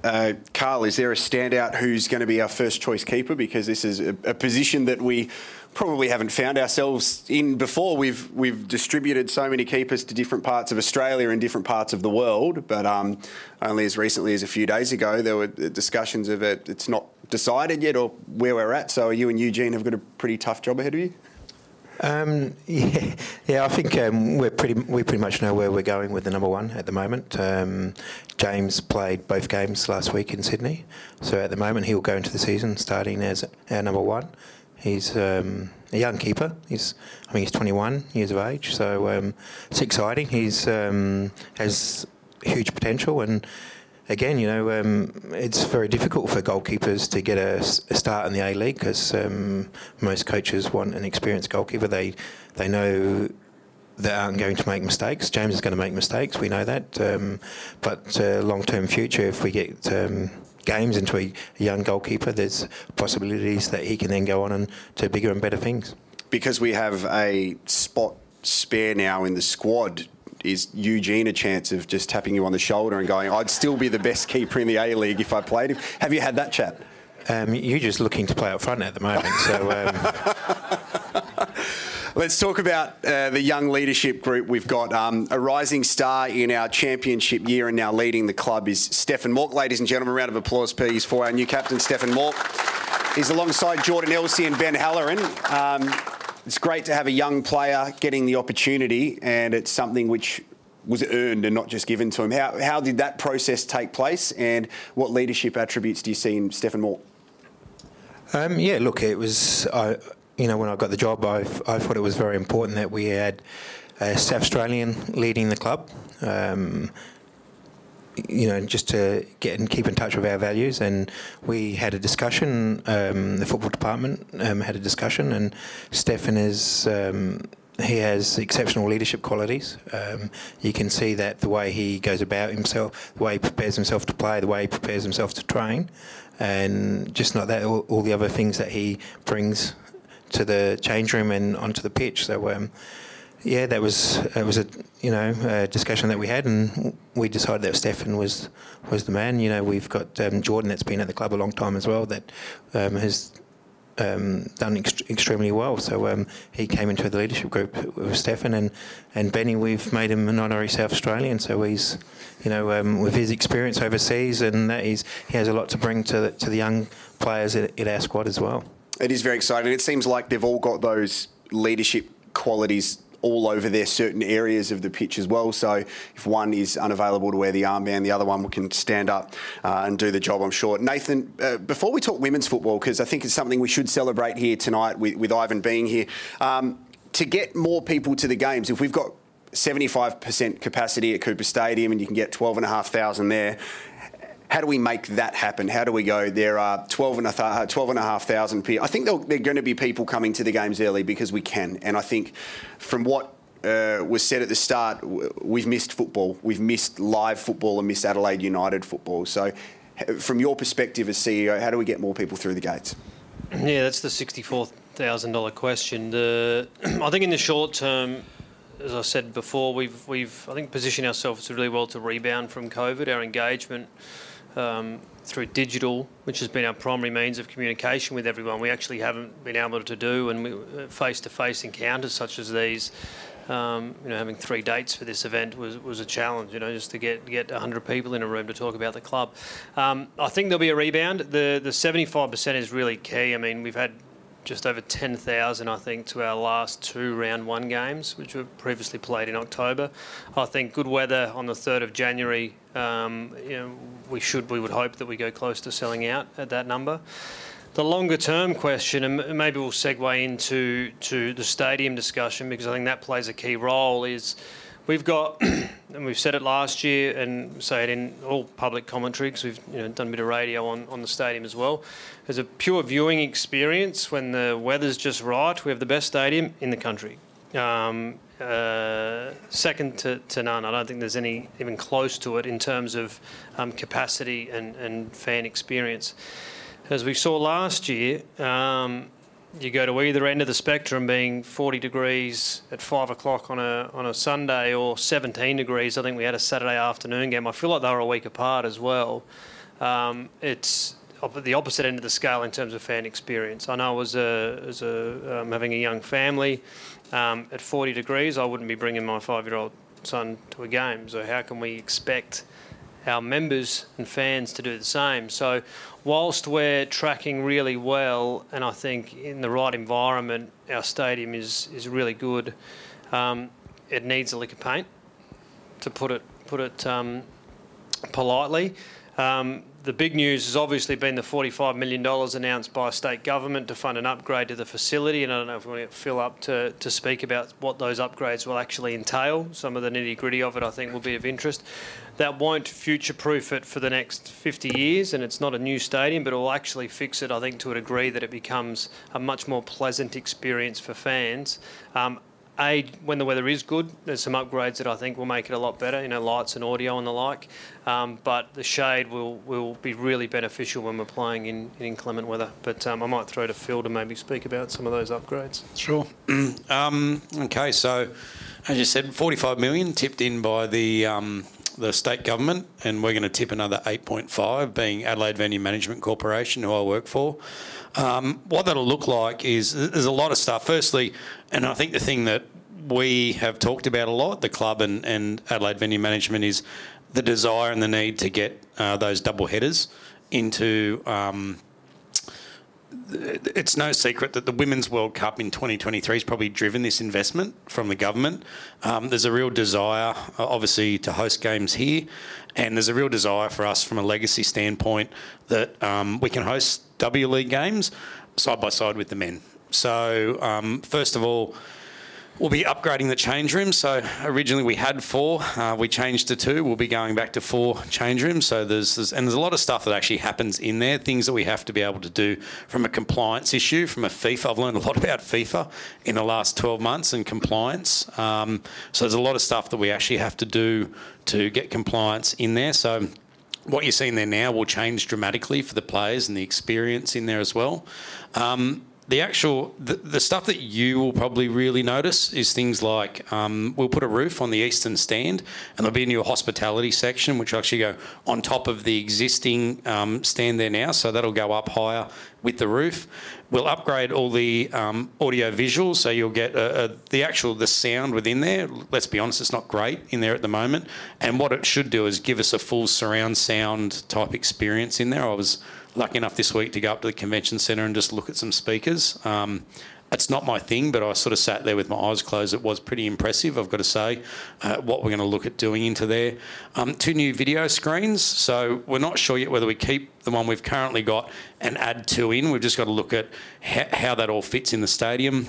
Uh, Carl, is there a standout who's going to be our first choice keeper? Because this is a, a position that we probably haven't found ourselves in before. We've we've distributed so many keepers to different parts of Australia and different parts of the world, but um, only as recently as a few days ago there were discussions of it. It's not decided yet or where we're at. So you and Eugene have got a pretty tough job ahead of you. Um, yeah, yeah, I think um, we're pretty we pretty much know where we're going with the number one at the moment. Um, James played both games last week in Sydney, so at the moment he will go into the season starting as our number one. He's um, a young keeper. He's, I mean, he's 21 years of age, so um, it's exciting. He's um, has huge potential, and again, you know, um, it's very difficult for goalkeepers to get a, a start in the A League because um, most coaches want an experienced goalkeeper. They they know they aren't going to make mistakes. James is going to make mistakes. We know that, um, but uh, long-term future, if we get games into a, young goalkeeper, there's possibilities that he can then go on and do bigger and better things. Because we have a spot spare now in the squad, is Eugene a chance of just tapping you on the shoulder and going, I'd still be the best keeper in the A League if I played? Him? Have you had that chat? Um, you're just looking to play up front at the moment, so. Um, Let's talk about uh, the young leadership group. We've got um, a rising star in our championship year and now leading the club is Stefan Mauk. Ladies and gentlemen, round of applause, please, for our new captain, Stefan Mauk. He's alongside Jordan Elsey and Ben Halloran. Um, it's great to have a young player getting the opportunity, and it's something which was earned and not just given to him. How, how did that process take place, and what leadership attributes do you see in Stefan Mauk? Um, yeah, look, it was. You know, when I got the job, I, I thought it was very important that we had a South Australian leading the club. Um, you know, just to get and keep in touch with our values. And we had a discussion. Um, the football department um, had a discussion, and Stefan is. Um, he has exceptional leadership qualities. Um, you can see that the way he goes about himself, the way he prepares himself to play, the way he prepares himself to train, and just not that, all, all the other things that he brings to the change room and onto the pitch. So um, yeah, that was it was a you know a discussion that we had, and we decided that Stefan was was the man. You know, we've got um, Jordan that's been at the club a long time as well that um, has um, done ext- extremely well. So um, he came into the leadership group with Stefan and, and Benny. We've made him an honorary South Australian. So he's, you know, um, with his experience overseas and that he's, he has a lot to bring to the, to the young players at our squad as well. It is very exciting. It seems like they've all got those leadership qualities all over their certain areas of the pitch as well. So if one is unavailable to wear the armband, the other one can stand up uh, and do the job, I'm sure. Nathan, uh, before we talk women's football, because I think it's something we should celebrate here tonight with, with Ivan being here, um, to get more people to the games, if we've got 75% capacity at Coopers Stadium and you can get 12,500 there, how do we make that happen? How do we go? There are 12 and a, th- 12 and a half thousand people. I think there are going to be people coming to the games early because we can. And I think from what uh, was said at the start, we've missed football. We've missed live football and missed Adelaide United football. So, from your perspective as CEO, how do we get more people through the gates? Yeah, that's the sixty-four thousand dollar question. The, I think in the short term, as I said before, we've we've I think positioned ourselves really well to rebound from COVID. Our engagement um, through digital, which has been our primary means of communication with everyone, we actually haven't been able to do, and face to face encounters such as these. Um, you know, having three dates for this event was, was a challenge. You know, just to get get 100 people in a room to talk about the club. Um, I think there'll be a rebound. The the 75% is really key. I mean, we've had just over 10,000, I think, to our last two round one games, which were previously played in October. I think good weather on the 3rd of January, um, you know, we should, we would hope that we go close to selling out at that number. The longer term question, and maybe we'll segue into to the stadium discussion because I think that plays a key role, is we've got, and we've said it last year and say it in all public commentary because we've you know, done a bit of radio on, on the stadium as well. As a pure viewing experience, when the weather's just right, we have the best stadium in the country. Um, uh, second to, to, none. I don't think there's any even close to it in terms of um, capacity and, and fan experience. As we saw last year, um, you go to either end of the spectrum, being 40 degrees at five o'clock on a on a Sunday, or 17 degrees. I think we had a Saturday afternoon game. I feel like they were a week apart as well. Um, it's the opposite end of the scale in terms of fan experience. I know as a as a um, having a young family um, at 40 degrees, I wouldn't be bringing my five-year-old son to a game. So how can we expect our members and fans to do the same? So whilst we're tracking really well, and I think in the right environment, our stadium is is really good. Um, it needs a lick of paint, to put it put it um, politely. Um, the big news has obviously been the $45 million announced by state government to fund an upgrade to the facility. And I don't know if we want to fill up to, to speak about what those upgrades will actually entail. Some of the nitty gritty of it, I think, will be of interest. That won't future proof it for the next 50 years, and it's not a new stadium, but it will actually fix it, I think, to a degree that it becomes a much more pleasant experience for fans. Um, a, when the weather is good, there's some upgrades that I think will make it a lot better, you know, lights and audio and the like. Um, but the shade will, will be really beneficial when we're playing in, in inclement weather. But um, I might throw to Phil to maybe speak about some of those upgrades. Sure. um, okay, so as you said, 45 million tipped in by the um, the state government, and we're going to tip another 8.5, being Adelaide Venue Management Corporation, who I work for. Um, what that'll look like is there's a lot of stuff. Firstly, and I think the thing that we have talked about a lot, the club and, and Adelaide Venue Management, is the desire and the need to get uh, those double headers into. Um, it's no secret that the Women's World Cup in 2023 has probably driven this investment from the government. Um, there's a real desire, obviously, to host games here, and there's a real desire for us from a legacy standpoint that um, we can host W League games side by side with the men. So, um, first of all, We'll be upgrading the change rooms. So originally we had four, uh, we changed to two. We'll be going back to four change rooms. So there's, there's, and there's a lot of stuff that actually happens in there, things that we have to be able to do from a compliance issue, from a FIFA. I've learned a lot about FIFA in the last 12 months and compliance. Um, so there's a lot of stuff that we actually have to do to get compliance in there. So what you're seeing there now will change dramatically for the players and the experience in there as well. Um, the actual the, the stuff that you will probably really notice is things like um, we'll put a roof on the eastern stand, and there'll be a new hospitality section which will actually go on top of the existing um, stand there now, so that'll go up higher with the roof. We'll upgrade all the um, audio visuals, so you'll get a, a, the actual the sound within there. Let's be honest, it's not great in there at the moment. And what it should do is give us a full surround sound type experience in there. I was lucky enough this week to go up to the convention centre and just look at some speakers. Um, it's not my thing, but I sort of sat there with my eyes closed. It was pretty impressive, I've got to say, uh, what we're going to look at doing into there. Um, two new video screens. So we're not sure yet whether we keep the one we've currently got and add two in. We've just got to look at ha- how that all fits in the stadium.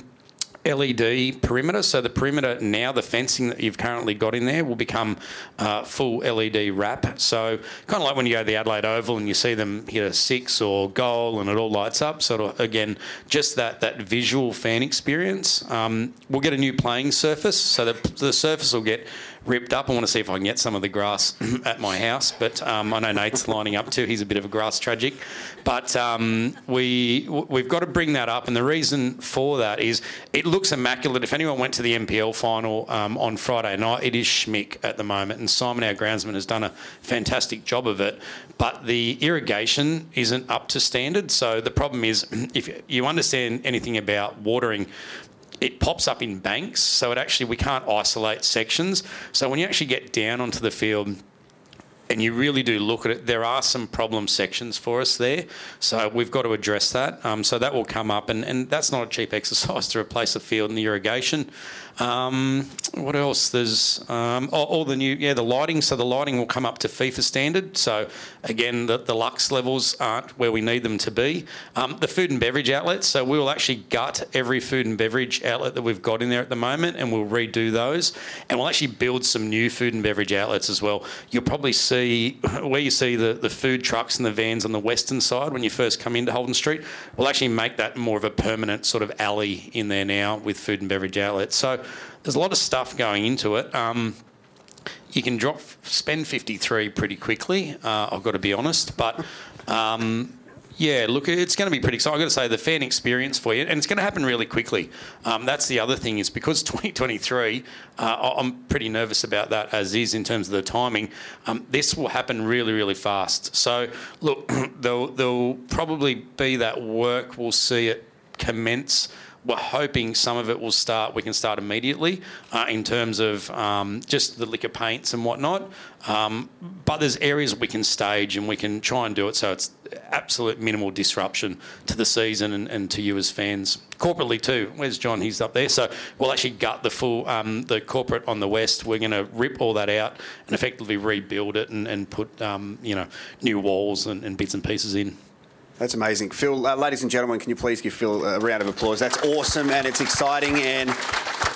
LED perimeter. So the perimeter now, the fencing that you've currently got in there will become uh, full LED wrap. So kind of like when you go to the Adelaide Oval and you see them hit a six or goal and it all lights up. So again, just that that visual fan experience. Um, we'll get a new playing surface. So the, the surface will get ripped up. I want to see if I can get some of the grass at my house, but um, I know Nate's lining up too. He's a bit of a grass tragic, but um, we we've got to bring that up, and the reason for that is it looks immaculate. If anyone went to the NPL final um, on Friday night, it is schmick at the moment, and Simon, our groundsman, has done a fantastic job of it. But the irrigation isn't up to standard. So the problem is, if you understand anything about watering, it pops up in banks, so it actually we can't isolate sections. So when you actually get down onto the field and you really do look at it, there are some problem sections for us there. So we've got to address that. Um, so that will come up, and, and that's not a cheap exercise to replace a field in the irrigation. Um, what else? There's um, all, all, the new, yeah, the lighting. So the lighting will come up to FIFA standard. So again, the, the lux levels aren't where we need them to be. Um, the food and beverage outlets. So we will actually gut every food and beverage outlet that we've got in there at the moment, and we'll redo those. And we'll actually build some new food and beverage outlets as well. You'll probably see where you see the, the food trucks and the vans on the western side when you first come into Holden Street. We'll actually make that more of a permanent sort of alley in there now with food and beverage outlets. So there's a lot of stuff going into it. Um, you can drop spend 53 pretty quickly. Uh, I've got to be honest, but um, yeah, look, it's going to be pretty exciting. I've got to say the fan experience for you, and it's going to happen really quickly. Um, that's the other thing is because 2023, uh, I'm pretty nervous about that as is in terms of the timing. Um, this will happen really, really fast. So look, there'll, there'll probably be that work. We'll see it commence we're hoping some of it will start. We can start immediately uh, in terms of um, just the liquor paints and whatnot. Um, but there's areas we can stage and we can try and do it so it's absolute minimal disruption to the season and, and to you as fans. Corporately too. Where's John? He's up there. So we'll actually gut the full um, the corporate on the west. We're going to rip all that out and effectively rebuild it and, and put um, you know new walls and, and bits and pieces in. That's amazing. Phil, uh, ladies and gentlemen, can you please give Phil a round of applause? That's awesome and it's exciting. And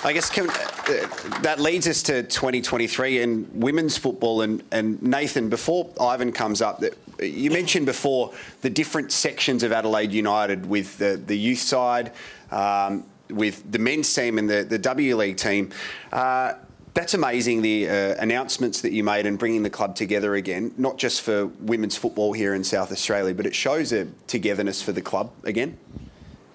I guess can, uh, that leads us to 2023 and women's football. And, and Nathan, before Ivan comes up, you mentioned before the different sections of Adelaide United with the, the youth side, um, with the men's team and the, the W League team. Uh, that's amazing, the uh, announcements that you made and bringing the club together again, not just for women's football here in South Australia, but it shows a togetherness for the club again.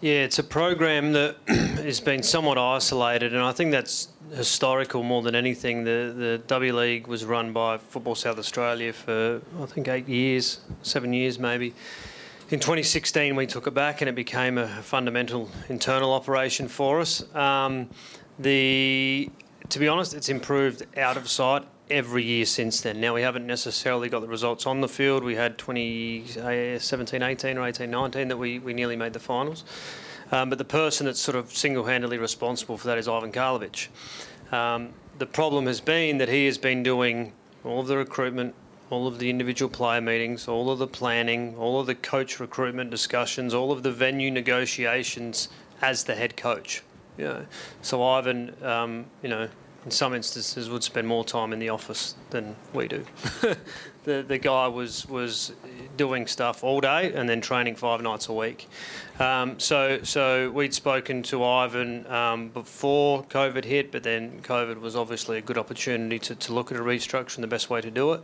Yeah, it's a program that has been somewhat isolated, and I think that's historical more than anything. The the W League was run by Football South Australia for I think eight years, seven years maybe. In 2016, we took it back, and it became a fundamental internal operation for us. Um, the to be honest, it's improved out of sight every year since then. Now, we haven't necessarily got the results on the field. We had 2017 18 or 18 19 that we, we nearly made the finals. Um, but the person that's sort of single handedly responsible for that is Ivan Karlovic. Um, the problem has been that he has been doing all of the recruitment, all of the individual player meetings, all of the planning, all of the coach recruitment discussions, all of the venue negotiations as the head coach. Know, so Ivan, um, you know, in some instances would spend more time in the office than we do. the the guy was was doing stuff all day and then training five nights a week. Um, so so we'd spoken to Ivan um, before COVID hit, but then COVID was obviously a good opportunity to, to look at a restructure and the best way to do it.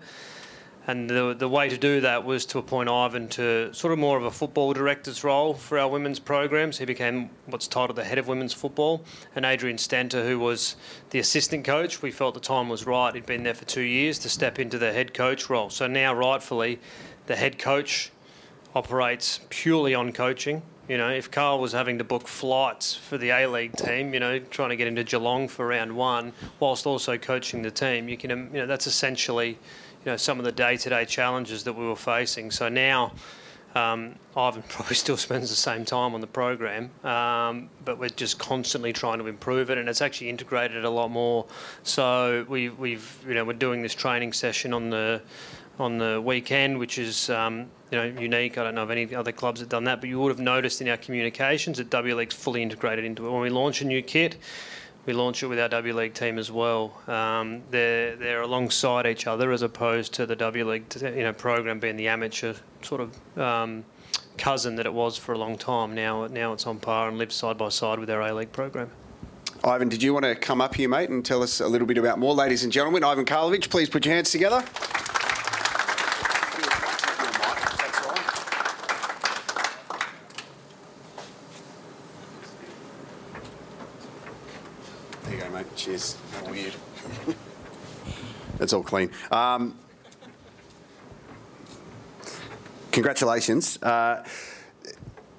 And the, the way to do that was to appoint Ivan to sort of more of a football director's role for our women's programs. He became what's titled the head of women's football. And Adrian Stenta, who was the assistant coach, we felt the time was right. He'd been there for two years to step into the head coach role. So now, rightfully, the head coach operates purely on coaching. You know, if Carl was having to book flights for the A League team, you know, trying to get into Geelong for round one, whilst also coaching the team, you can, you know, that's essentially you know, some of the day-to-day challenges that we were facing. So now, um, Ivan probably still spends the same time on the program, um, but we're just constantly trying to improve it, and it's actually integrated a lot more. So we, we've, you know, we're doing this training session on the on the weekend, which is um, you know unique. I don't know of any other clubs that have done that, but you would have noticed in our communications that W League's fully integrated into it. When we launch a new kit, we launch it with our W League team as well. Um, they're they're alongside each other as opposed to the W League you know program being the amateur sort of um, cousin that it was for a long time. Now now it's on par and lives side by side with our A League program. Ivan, did you want to come up here, mate, and tell us a little bit about more? Ladies and gentlemen, Ivan Karlovic, please put your hands together. Cheers. How weird. That's all clean. Um, congratulations. Uh,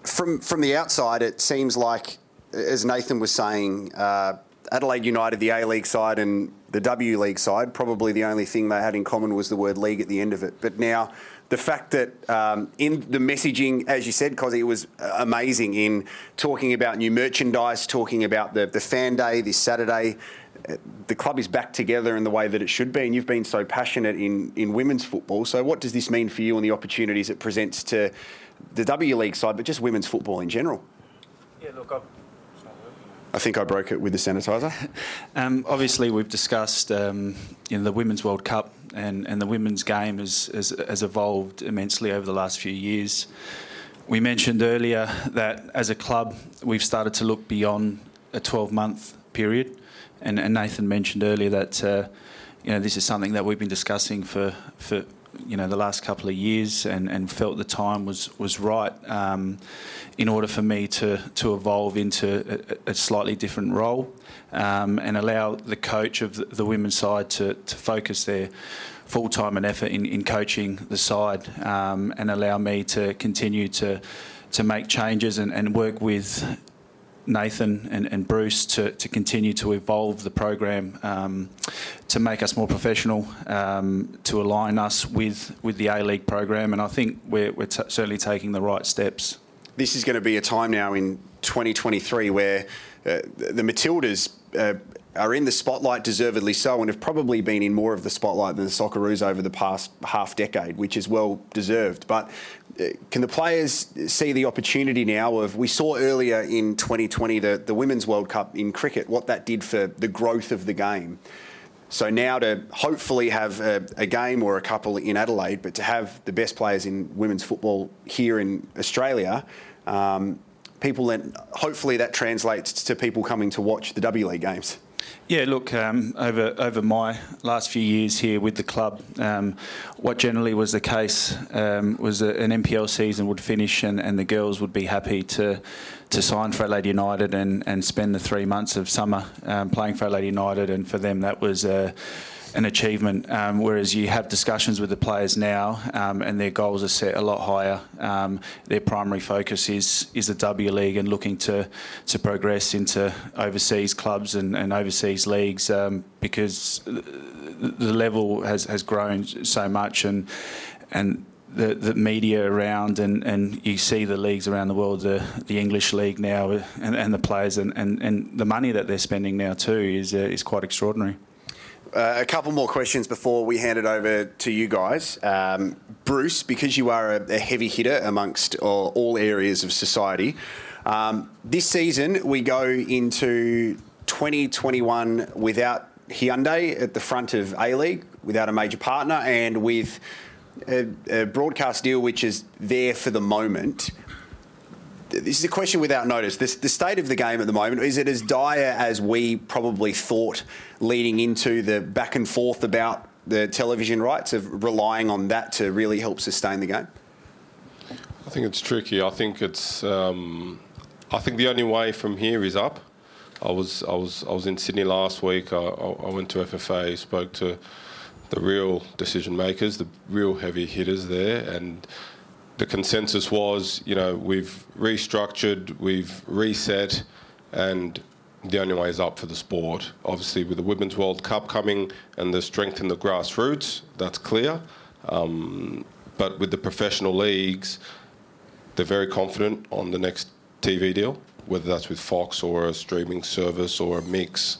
from from the outside, it seems like, as Nathan was saying, uh, Adelaide United, the A League side, and the W League side, probably the only thing they had in common was the word league at the end of it. But now the fact that um, in the messaging, as you said, Cosy, it was amazing in talking about new merchandise, talking about the, the fan day this Saturday. The club is back together in the way that it should be, and you've been so passionate in, in women's football. So, what does this mean for you and the opportunities it presents to the W League side, but just women's football in general? Yeah, look, I've I think I broke it with the sanitizer. um, obviously, we've discussed um, you know, the Women's World Cup and, and the women's game has, has, has evolved immensely over the last few years. We mentioned earlier that as a club, we've started to look beyond a 12 month period. And, and Nathan mentioned earlier that uh, you know, this is something that we've been discussing for, for you know the last couple of years and, and felt the time was was right um, in order for me to to evolve into a, a slightly different role um, and allow the coach of the, women's side to, to focus their full time and effort in, in coaching the side um, and allow me to continue to to make changes and, and work with Nathan and, and Bruce to, to continue to evolve the program um, to make us more professional, um, to align us with, with the A League program, and I think we're, we're t- certainly taking the right steps. This is going to be a time now in 2023 where uh, the Matildas uh, are in the spotlight, deservedly so, and have probably been in more of the spotlight than the Socceroos over the past half decade, which is well deserved. But can the players see the opportunity now of we saw earlier in 2020 the, the Women's World Cup in cricket, what that did for the growth of the game? So now to hopefully have a, a, game or a couple in Adelaide, but to have the best players in women's football here in Australia, um, people then hopefully that translates to people coming to watch the W League games. Yeah, look, um, over over my last few years here with the club, um, what generally was the case um, was that an NPL season would finish and, and the girls would be happy to to sign for Adelaide United and, and spend the three months of summer um, playing for Adelaide United, and for them that was. Uh, an achievement. Um, whereas you have discussions with the players now, um, and their goals are set a lot higher. Um, their primary focus is is the W League and looking to to progress into overseas clubs and, and overseas leagues um, because the level has, has grown so much and and the, the media around and, and you see the leagues around the world, the, the English league now and, and the players and, and, and the money that they're spending now too is uh, is quite extraordinary. Uh, a couple more questions before we hand it over to you guys. Um, Bruce, because you are a, a heavy hitter amongst all, all areas of society, um, this season we go into 2021 without Hyundai at the front of A League, without a major partner, and with a, a broadcast deal which is there for the moment this is a question without notice. This, the state of the game at the moment is it as dire as we probably thought leading into the back and forth about the television rights of relying on that to really help sustain the game? I think it's tricky. I think it's. Um, I think the only way from here is up. I was I was I was in Sydney last week. I, I went to FFA, spoke to the real decision makers, the real heavy hitters there, and the consensus was, you know, we've restructured, we've reset, and the only way is up for the sport. Obviously, with the Women's World Cup coming and the strength in the grassroots, that's clear. Um, but with the professional leagues, they're very confident on the next TV deal, whether that's with Fox or a streaming service or a mix.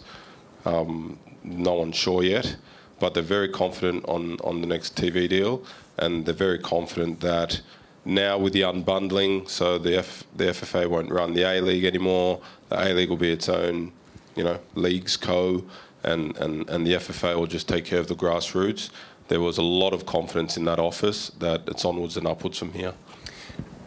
Um, no one's sure yet, but they're very confident on, on the next TV deal, and they're very confident that now with the unbundling, so the F, the FFA won't run the A League anymore. The A League will be its own, you know, leagues co, and, and, and the FFA will just take care of the grassroots. There was a lot of confidence in that office that it's onwards and upwards from here.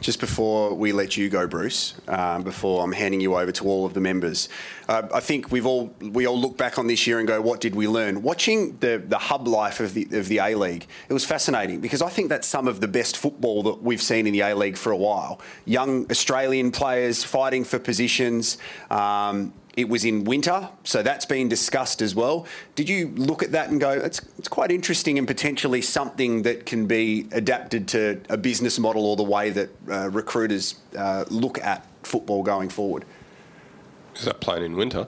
Just before we let you go, Bruce, um, before I'm handing you over to all of the members, uh, I think we've all we all look back on this year and go, what did we learn? Watching the the hub life of the of the A League, it was fascinating because I think that's some of the best football that we've seen in the A League for a while. Young Australian players fighting for positions. Um, it was in winter, so that's been discussed as well. Did you look at that and go, it's, it's quite interesting and potentially something that can be adapted to a business model or the way that uh, recruiters uh, look at football going forward? Is that playing in winter?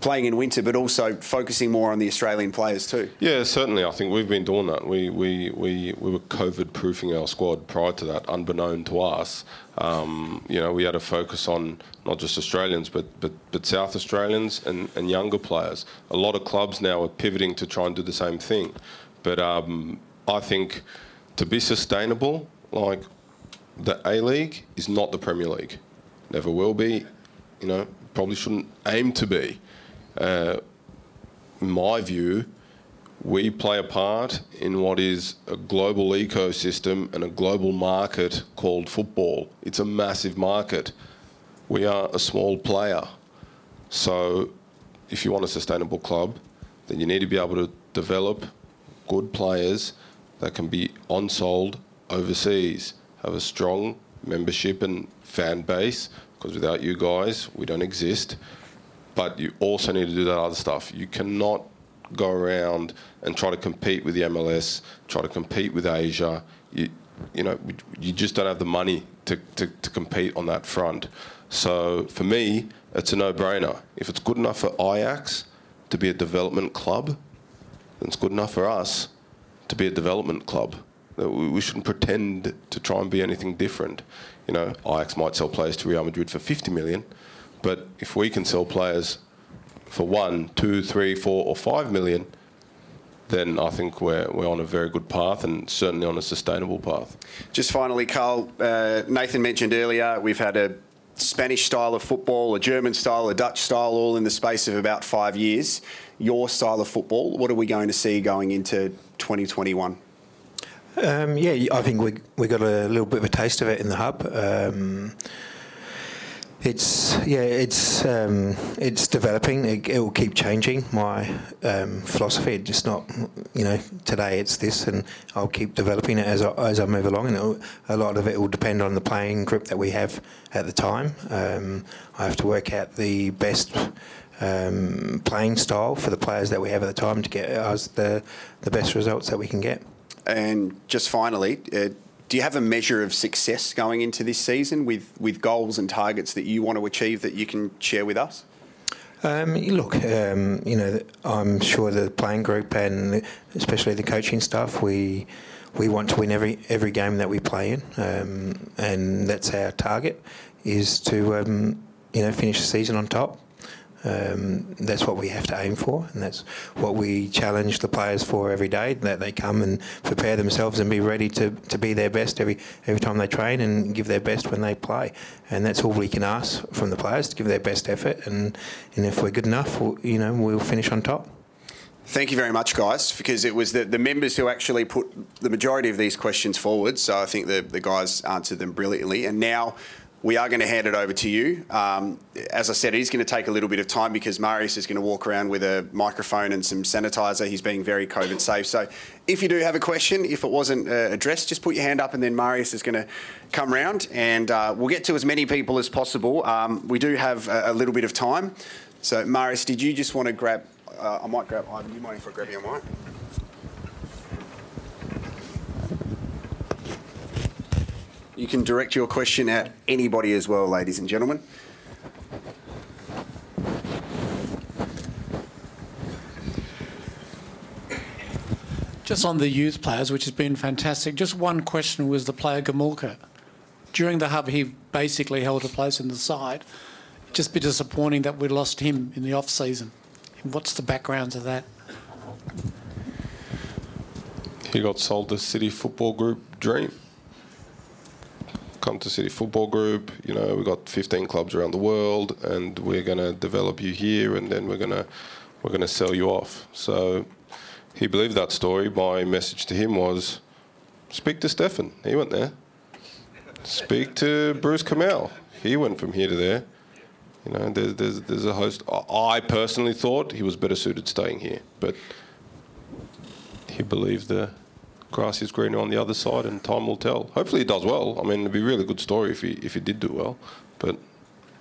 Playing in winter, but also focusing more on the Australian players too. Yeah, certainly. I think we've been doing that. We we, we, we were COVID proofing our squad prior to that, unbeknown to us. Um, you know, we had a focus on not just Australians, but but, but South Australians and, and younger players. A lot of clubs now are pivoting to try and do the same thing. But um, I think to be sustainable, like the A League is not the Premier League. Never will be. You know, probably shouldn't aim to be. Uh, in my view, we play a part in what is a global ecosystem and a global market called football. It's a massive market. We are a small player. So, if you want a sustainable club, then you need to be able to develop good players that can be on sold overseas, have a strong membership and fan base, because without you guys, we don't exist but you also need to do that other stuff. You cannot go around and try to compete with the MLS, try to compete with Asia. You, you know, you just don't have the money to, to, to compete on that front. So for me, it's a no-brainer. If it's good enough for Ajax to be a development club, then it's good enough for us to be a development club. We shouldn't pretend to try and be anything different. You know, Ajax might sell players to Real Madrid for 50 million, but if we can sell players for one, two, three, four, or five million, then I think we're, we're on a very good path and certainly on a sustainable path. Just finally, Carl, uh, Nathan mentioned earlier we've had a Spanish style of football, a German style, a Dutch style, all in the space of about five years. Your style of football, what are we going to see going into 2021? Um, yeah, I think we we got a little bit of a taste of it in the hub. Um, it's yeah, it's um, it's developing. It, it, will keep changing. My um, philosophy, it's just not you know today it's this, and I'll keep developing it as I, as I move along. And a lot of it will depend on the playing group that we have at the time. Um, I have to work out the best um, playing style for the players that we have at the time to get us the the best results that we can get. And just finally. Uh, do you have a measure of success going into this season with, with goals and targets that you want to achieve that you can share with us? Um, look, um, you know, I'm sure the playing group and especially the coaching staff, we we want to win every every game that we play in, um, and that's our target is to um, you know finish the season on top. Um, that's what we have to aim for, and that's what we challenge the players for every day. That they come and prepare themselves and be ready to, to be their best every every time they train and give their best when they play. And that's all we can ask from the players to give their best effort. And, and if we're good enough, we'll, you know, we'll finish on top. Thank you very much, guys, because it was the, the members who actually put the majority of these questions forward. So I think the, the guys answered them brilliantly. And now we are going to hand it over to you. Um, as I said, it is going to take a little bit of time because Marius is going to walk around with a microphone and some sanitizer. He's being very COVID safe. So if you do have a question, if it wasn't uh, addressed, just put your hand up and then Marius is going to come round and uh, we'll get to as many people as possible. Um, we do have a, a, little bit of time. So, Marius, did you just want to grab? Uh, I might grab. Ivan, you mind if I grab your mic? You can direct your question at anybody as well, ladies and gentlemen. Just on the youth players, which has been fantastic, just one question was the player Gomulka. During the hub, he basically held a place in the side. Just be disappointing that we lost him in the off season. What's the background to that? He got sold to City Football Group Dream come to City Football Group. You know, we've got 15 clubs around the world, and we're going to develop you here, and then we're going to we're going to sell you off. So he believed that story. My message to him was, speak to Stefan. He went there. Speak to Bruce Kamau. He went from here to there. You know, there's, there's, there's a host. I personally thought he was better suited staying here, but he believed the grass is greener on the other side, and time will tell. Hopefully, he does well. I mean, it'd be a really good story if he if he did do well, but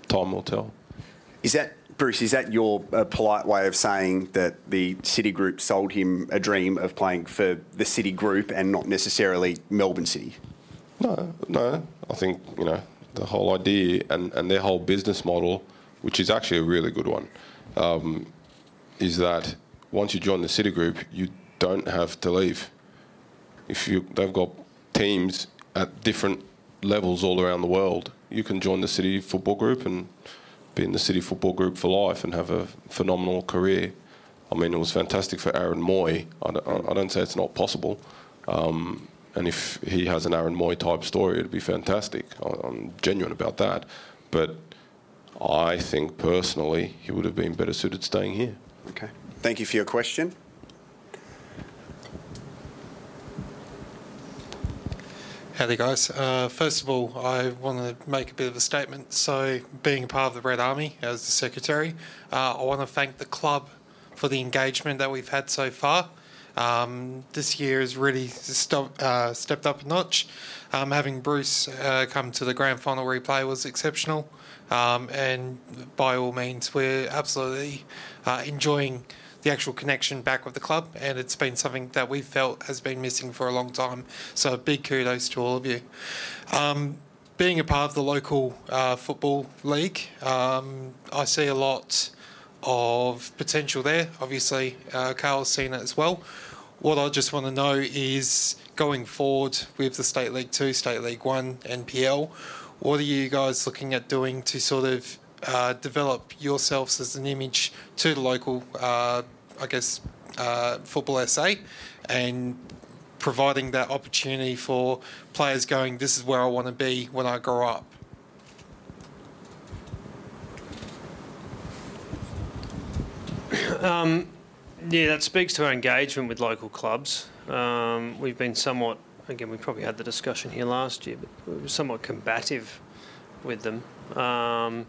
time will tell. Is that Bruce? Is that your uh, polite way of saying that the City Group sold him a dream of playing for the City Group and not necessarily Melbourne City? No, no. I think you know the whole idea and, and their whole business model, which is actually a really good one, um, is that once you join the City Group, you don't have to leave if you they've got teams at different levels all around the world, you can join the City Football Group and be in the City Football Group for life and have a phenomenal career. I mean, it was fantastic for Aaron Mooy. I don't, I don't say it's not possible. Um, and if he has an Aaron Mooy type story, it'd be fantastic. I'm genuine about that. But I think personally, he would have been better suited staying here. Okay. Thank you for your question. Howdy, guys. Uh, first of all, I want to make a bit of a statement. So, being a part of the Red Army as the secretary, uh, I want to thank the club for the engagement that we've had so far. Um, this year has really uh, stepped up a notch. Um, having Bruce uh, come to the grand final replay was exceptional, um, and by all means, we're absolutely uh, enjoying the actual connection back with the club, and it's been something that we've felt has been missing for a long time. So big kudos to all of you. Um, being a part of the local uh, football league, um, I see a lot of potential there. Obviously, uh, Carl's seen it as well. What I just want to know is going forward with the State League 2, State League 1, NPL, what are you guys looking at doing to sort of uh, develop yourselves as an image to the local uh, I guess, uh, Football SA and providing that opportunity for players going, this is where I want to be when I grow up. Um, yeah, that speaks to our engagement with local clubs. Um, we've been somewhat, again, we probably had the discussion here last year, but we were somewhat combative with them. Um,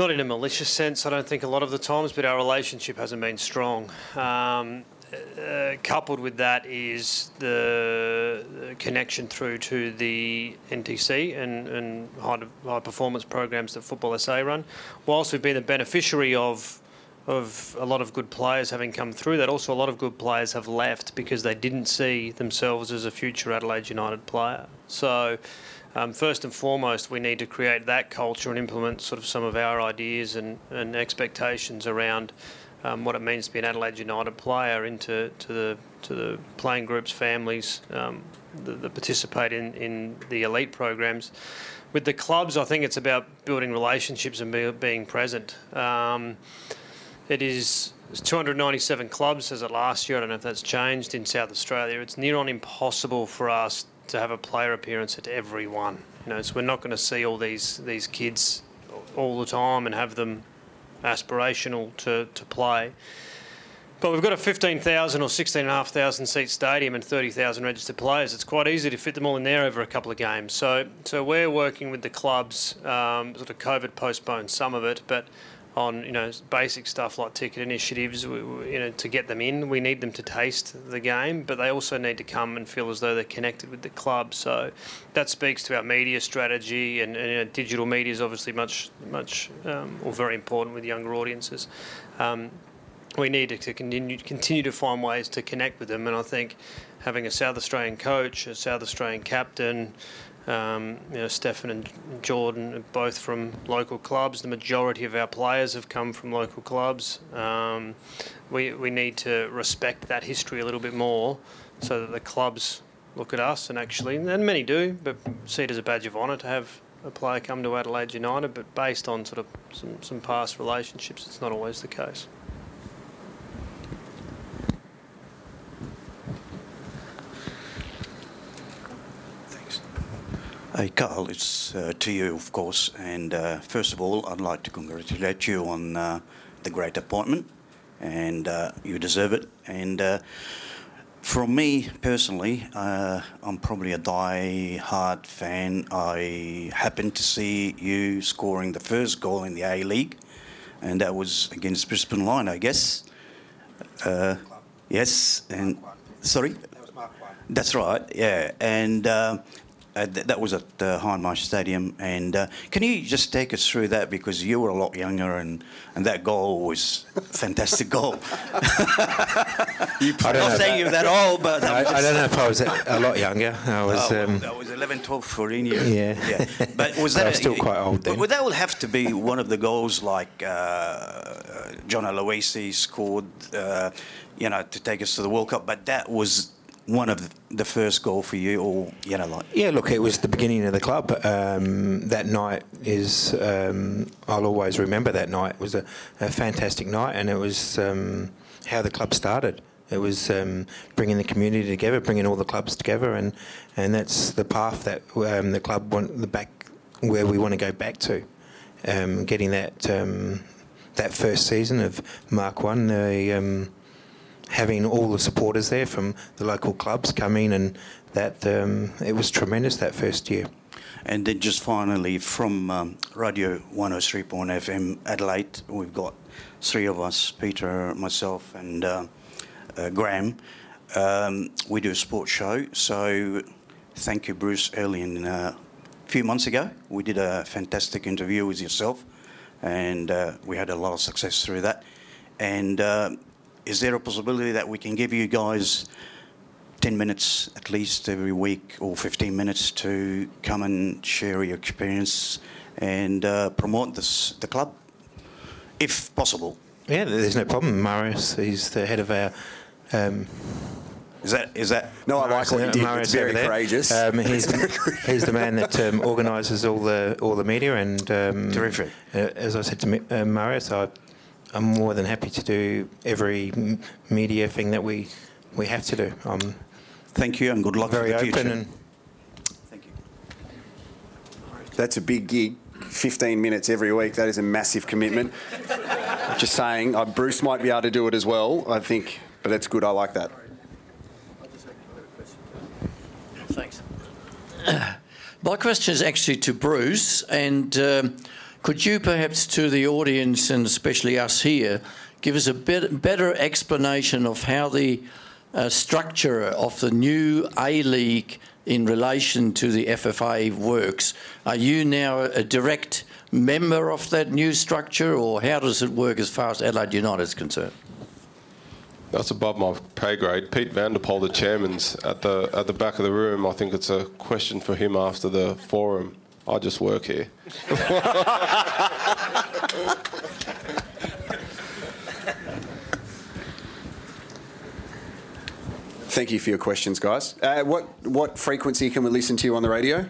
not in a malicious sense, I don't think a lot of the times, but our relationship hasn't been strong. Um, uh, coupled with that is the, connection through to the NTC and, and high, high, performance programs that Football SA run. Whilst we've been the beneficiary of of a lot of good players having come through that, also a lot of good players have left because they didn't see themselves as a future Adelaide United player. So um, first and foremost, we need to create that culture and implement sort of some of our ideas and, and expectations around um, what it means to be an Adelaide United player into to the to the playing groups, families um, that, that, participate in, in the elite programs. With the clubs, I think it's about building relationships and be, being present. Um, it is 297 clubs as it last year. I don't know if that's changed in South Australia. It's near on impossible for us to have a player appearance at every one. You know, so we're not going to see all these these kids all the time and have them aspirational to, to play. But we've got a 15,000 or 16,500 seat stadium and 30,000 registered players. It's quite easy to fit them all in there over a couple of games. So, so we're working with the clubs. Um, sort of COVID postponed some of it, but on you know basic stuff like ticket initiatives, you know, to get them in, we need them to taste the game, but they also need to come and feel as though they're connected with the club. So that speaks to our media strategy, and, and you know, digital media is obviously much, much um, or very important with younger audiences. Um, we need to continue, continue to find ways to connect with them. And I think having a South Australian coach, a South Australian captain, um, you know, Stefan and Jordan, both from local clubs. The majority of our players have come from local clubs. Um, we, we need to respect that history a little bit more so that the clubs look at us and actually, and many do, but see it as a badge of honour to have a player come to Adelaide United. But based on sort of some, some past relationships, it's not always the case. Hey, Carl, it's uh, to you, of course. And uh, first of all, I'd like to congratulate you on uh, the great appointment, and uh, you deserve it. And uh, from me personally, uh, I'm probably a die-hard fan. I happened to see you scoring the first goal in the A League, and that was against Brisbane Lion, I guess. yes, and sorry. That's right, yeah. And uh, th- that was at uh, Hindmarsh Stadium. And uh, can you just take us through that because you were a lot younger and, and that goal was a fantastic goal. you I'm not saying you're that old, but I, I, don't know if I was a lot younger. I was. Oh, um, I was 11, 12, 14 years. Yeah. yeah. But was that I was still quite old then? But that would have to be one of the goals like uh, John Aloisi scored, uh, you know, to take us to the World Cup. But that was one of the first goal for you, or you know, like yeah. Look, it was the beginning of the club. Um, that night is um, I'll always remember that night. It was a, a fantastic night, and it was um, how the club started. It was um, bringing the community together, bringing all the clubs together, and and that's the path that um, the club want the back where we want to go back to. Um, getting that that first season of Mark One, the having all the supporters there from the local clubs coming, and that um, it was tremendous that first year. And then just finally, from um, Radio 103.1 FM Adelaide, we've got three of us Peter, myself, and uh, uh, Graham. Um, we do a sports show. So thank you, Bruce, early in uh, a few months ago. We did a fantastic interview with yourself, and uh, we had a lot of success through that. And uh, is there a possibility that we can give you guys 10 minutes at least every week or 15 minutes to come and share your experience and uh, promote this, the club, if possible? Yeah, there's no problem. Marius, he's the head of our. Um, is that is that? No, I like what you did. Marius it's very courageous. Um, he's, he's the man that um, organises all the all the media and um, terrific. Uh, as I said to uh, Marius, I I'm more than happy to do every media thing that we we have to do. Um, Thank you and good luck very for the open future. And Thank you. That's a big gig. 15 minutes every week. That is a massive commitment. Just saying, uh, Bruce might be able to do it as well. I think, but that's good. I like that. Thanks. My question is actually to Bruce and. Um, could you perhaps to the audience and especially us here give us a bit, better explanation of how the uh, structure of the new A League in relation to the FFA works? Are you now a direct member of that new structure or how does it work as far as Adelaide United is concerned? That's above my pay grade. Piet van der Pol, the chairman's at the at the back of the room. I think it's a question for him after the forum. I just work here. Thank you for your questions, guys. Uh, what what frequency can we listen to you on the radio?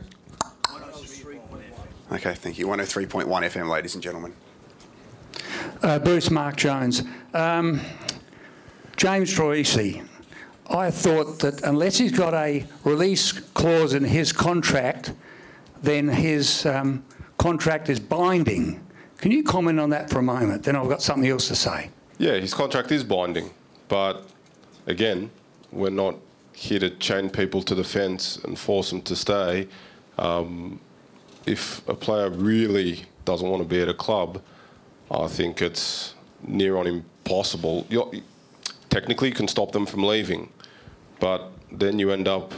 Okay, thank you. 103.1 FM, ladies and gentlemen. Uh, Bruce Mark Jones. Um, James Troisi. I thought that unless he's got a release clause in his contract, then his um, contract is binding. Can you comment on that for a moment? Then I've got something else to say. Yeah, his contract is binding. But again, we're not here to chain people to the fence and force them to stay. Um, if a player really doesn't want to be at a club, I think it's near on impossible. You're, technically, you can stop them from leaving, but then you end up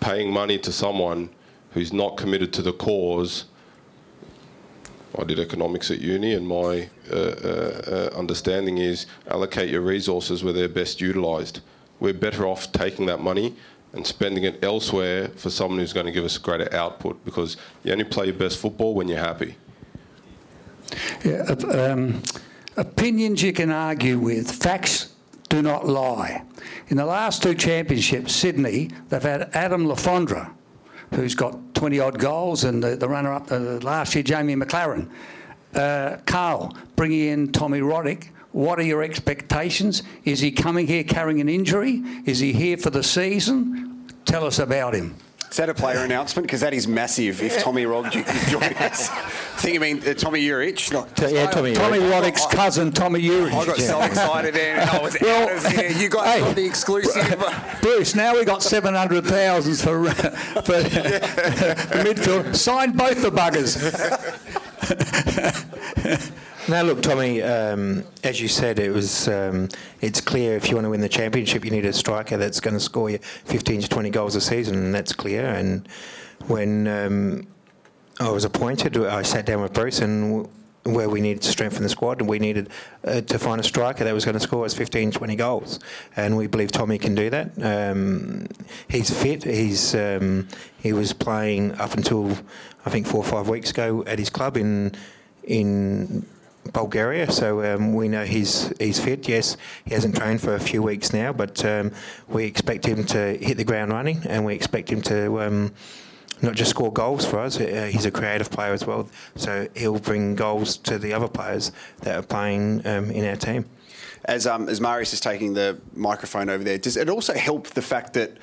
paying money to someone who's not committed to the cause. I did economics at uni, and my uh, uh, uh, understanding is allocate your resources where they're best utilised. We're better off taking that money and spending it elsewhere for someone who's going to give us greater output because you only play your best football when you're happy. Yeah, um, opinions you can argue with, facts do not lie. In the last two championships, Sydney, they've had Adam Le Fondre, who's got 20 odd goals, and the, the runner up uh, last year, Jamie Maclaren. Uh, Carl, bringing in Tommy Roddick. What are your expectations? Is he coming here carrying an injury? Is he here for the season? Tell us about him. Is that a player announcement? Because that is massive if Tommy Rog is joining us. I think you mean uh, Tomi Juric. Not, yeah, Tommy, Tommy Roddick's cousin, Tomi Juric. I got yeah. so excited and I was well, out of here. You guys hey, got the exclusive. Bruce, now we got 700,000 for, uh, for the midfield. Sign both the buggers. Now, look, Tommy. Um, as you said, it was. Um, it's clear if you want to win the championship, you need a striker that's going to score you 15 to 20 goals a season, and that's clear. And when um, I was appointed, I sat down with Bruce and where we needed to strengthen the squad and we needed uh, to find a striker that was going to score us 15, 20 goals. And we believe Tommy can do that. Um, he's fit. He's um, He was playing up until, I think, four or five weeks ago at his club in in Bulgaria, so um, we know he's he's fit. Yes, he hasn't trained for a few weeks now, but um, we expect him to hit the ground running, and we expect him to um, not just score goals for us. Uh, he's a creative player as well, so he'll bring goals to the other players that are playing um, in our team as um, as Marius is taking the microphone over there, does it also help the fact that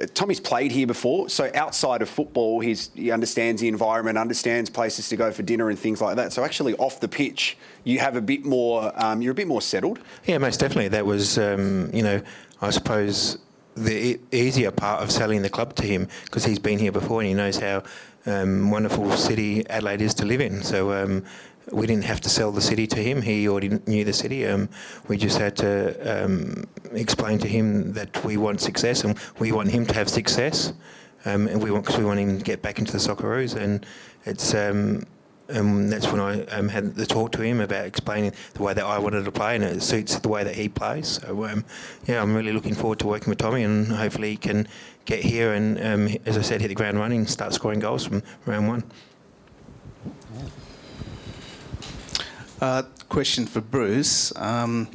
uh, Tommy's played here before? So outside of football, he's, he understands the environment, understands places to go for dinner and things like that. So actually, off the pitch, you have a bit more. Um, you're a bit more settled. Yeah, most definitely. That was, um, you know, I suppose the easier part of selling the club to him because he's been here before and he knows how um, wonderful city Adelaide is to live in. So um, we didn't have to sell the city to him. He already knew the city. Um, we just had to um, explain to him that we want success and we want him to have success. Um, and we want because we want him to get back into the Socceroos. And it's um, and that's when I um, had the talk to him about explaining the way that I wanted to play, and it suits the way that he plays. So um, yeah, I'm really looking forward to working with Tommy, and hopefully he can get here and, as I said, hit the ground running, and start scoring goals from round one. Uh, question for Bruce. Um,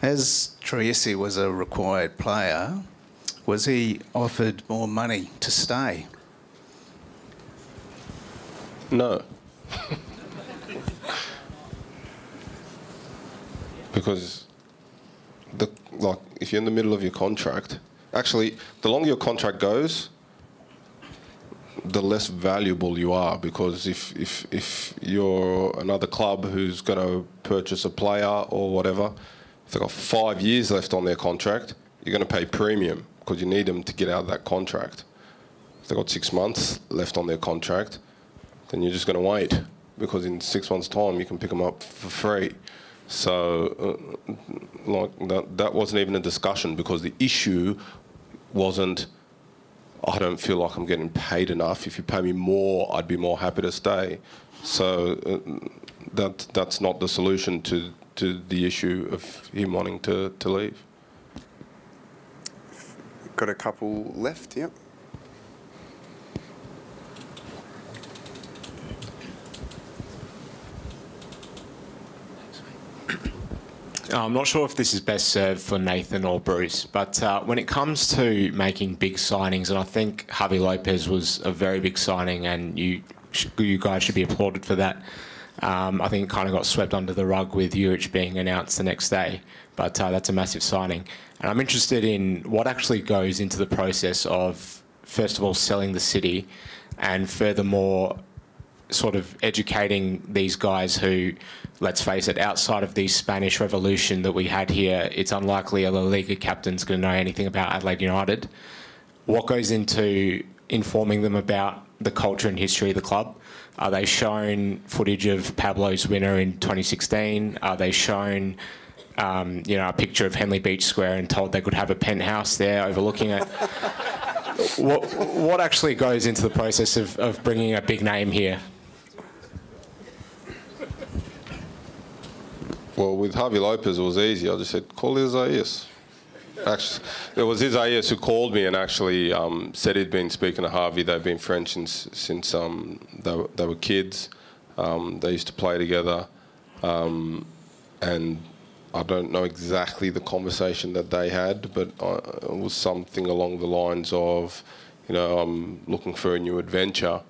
as Troisi was a required player, was he offered more money to stay? No. because the like if you're in the middle of your contract, actually the longer your contract goes, the less valuable you are because if, if, if you're another club who's going to purchase a player or whatever, if they've got five years left on their contract, you're going to pay premium because you need them to get out of that contract. If they've got six months left on their contract, then you're just going to wait because in six months' time you can pick them up for free. So, uh, like that, that wasn't even a discussion because the issue wasn't I don't feel like I'm getting paid enough. If you pay me more, I'd be more happy to stay. So uh, that that's not the solution to to the issue of him wanting to, to leave. Got a couple left, yep. I'm not sure if this is best served for Nathan or Bruce, but uh, when it comes to making big signings, and I think Javi Lopez was a very big signing, and you you guys should be applauded for that. Um, I think it kind of got swept under the rug with Juric being announced the next day, but uh, that's a massive signing. And I'm interested in what actually goes into the process of, first of all, selling the city, and furthermore, sort of educating these guys who, let's face it, outside of the Spanish Revolution that we had here, it's unlikely a La Liga captain's going to know anything about Adelaide United. What goes into informing them about the culture and history of the club? Are they shown footage of Pablo's winner in 2016? Are they shown, um, you know, a picture of Henley Beach Square and told they could have a penthouse there overlooking it? what, what actually goes into the process of, of bringing a big name here? Well, with Javi Lopez, it was easy. I just said, call Isaias. Actually, it was Isaias who called me and actually um, said he'd been speaking to Javi. They've been friends since, since um, they, were, they were kids. Um, they used to play together. Um, and I don't know exactly the conversation that they had, but uh, it was something along the lines of, you know, I'm looking for a new adventure.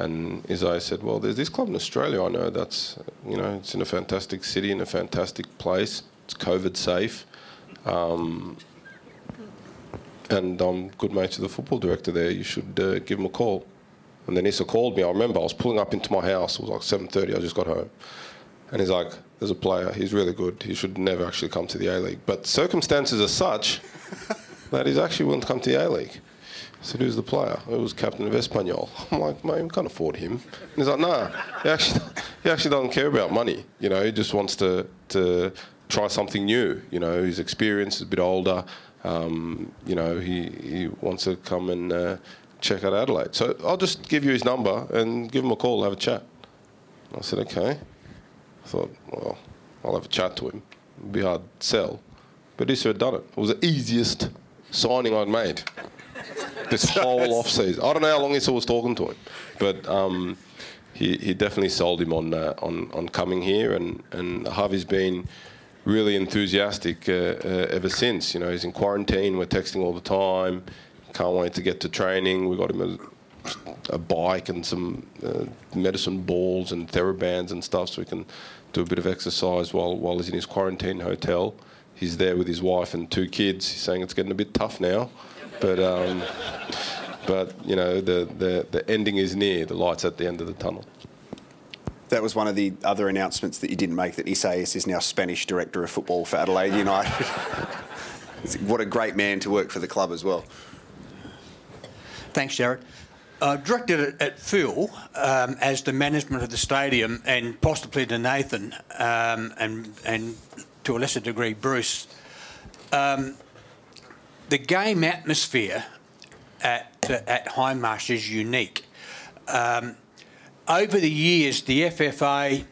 And Isaias said, well, there's this club in Australia I know that's, you know, it's in a fantastic city, in a fantastic place. It's COVID safe. Um, and I'm good mates with the football director there. You should uh, give him a call. And then Issa called me. I remember I was pulling up into my house. It was like 7.30. I just got home. And he's like, there's a player. He's really good. He should never actually come to the A-League. But circumstances are such that he's actually willing to come to the A-League. Said, who's the player? It was captain of Espanyol. I'm like, mate, we can't afford him. And he's like, nah, he actually, he actually doesn't care about money. You know, he just wants to, to try something new. You know, his experience is a bit older. Um, you know, he, he wants to come and uh, check out Adelaide. So I'll just give you his number and give him a call, have a chat. I said, okay. I thought, well, I'll have a chat to him. It'd be hard to sell. But Issa had done it. It was the easiest signing I'd made this whole off season. I don't know how long Issa was talking to him, but um, he, he definitely sold him on uh, on on coming here, and and Javi's been really enthusiastic uh, uh, ever since. You know, he's in quarantine. We're texting all the time. Can't wait to get to training. We got him a, a bike and some uh, medicine balls and therabands and stuff, so we can do a bit of exercise while while he's in his quarantine hotel. He's there with his wife and two kids. He's saying it's getting a bit tough now, but um, but you know the, the the ending is near. The light's at the end of the tunnel. That was one of the other announcements that you didn't make that Isaias is now Spanish director of football for Adelaide United. what a great man to work for the club as well. Thanks, Jarrod. Uh, directed at, at Phil um, as the management of the stadium and possibly to Nathan um, and, and to a lesser degree Bruce. Um, the game atmosphere at, at Hindmarsh is unique. Um, over the years, the FFA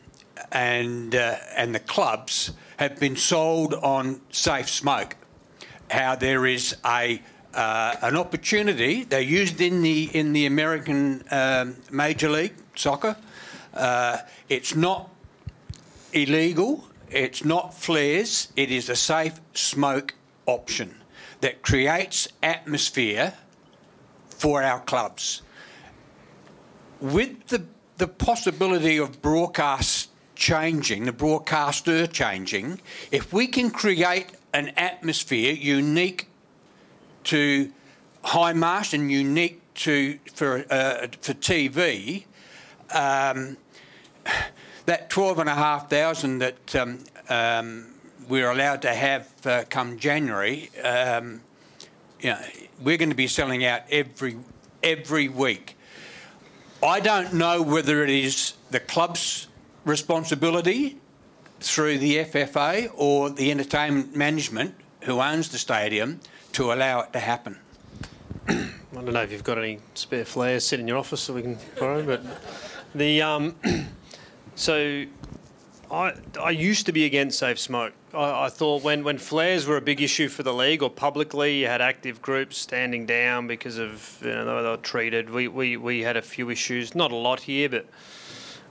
and uh, and the clubs have been sold on safe smoke. How there is a uh, an opportunity. They're used in the in the American um, Major League Soccer. Uh, it's not illegal. It's not flares. It is a safe smoke option that creates atmosphere for our clubs. With the the possibility of broadcast changing, the broadcaster changing, if we can create an atmosphere unique to Hindmarsh and unique to for uh, for TV, um, that twelve and a half thousand that um, um, we're allowed to have uh, come January, um, you know, we're going to be selling out every every week. I don't know whether it is the club's responsibility through the FFA or the entertainment management who owns the stadium to allow it to happen. I don't know if you've got any spare flares sitting in your office that we can borrow, but the um, so I I used to be against safe smoke. I, I, thought when, when flares were a big issue for the league or publicly, you had active groups standing down because of you know they were, they were treated. We, we we had a few issues, not a lot here, but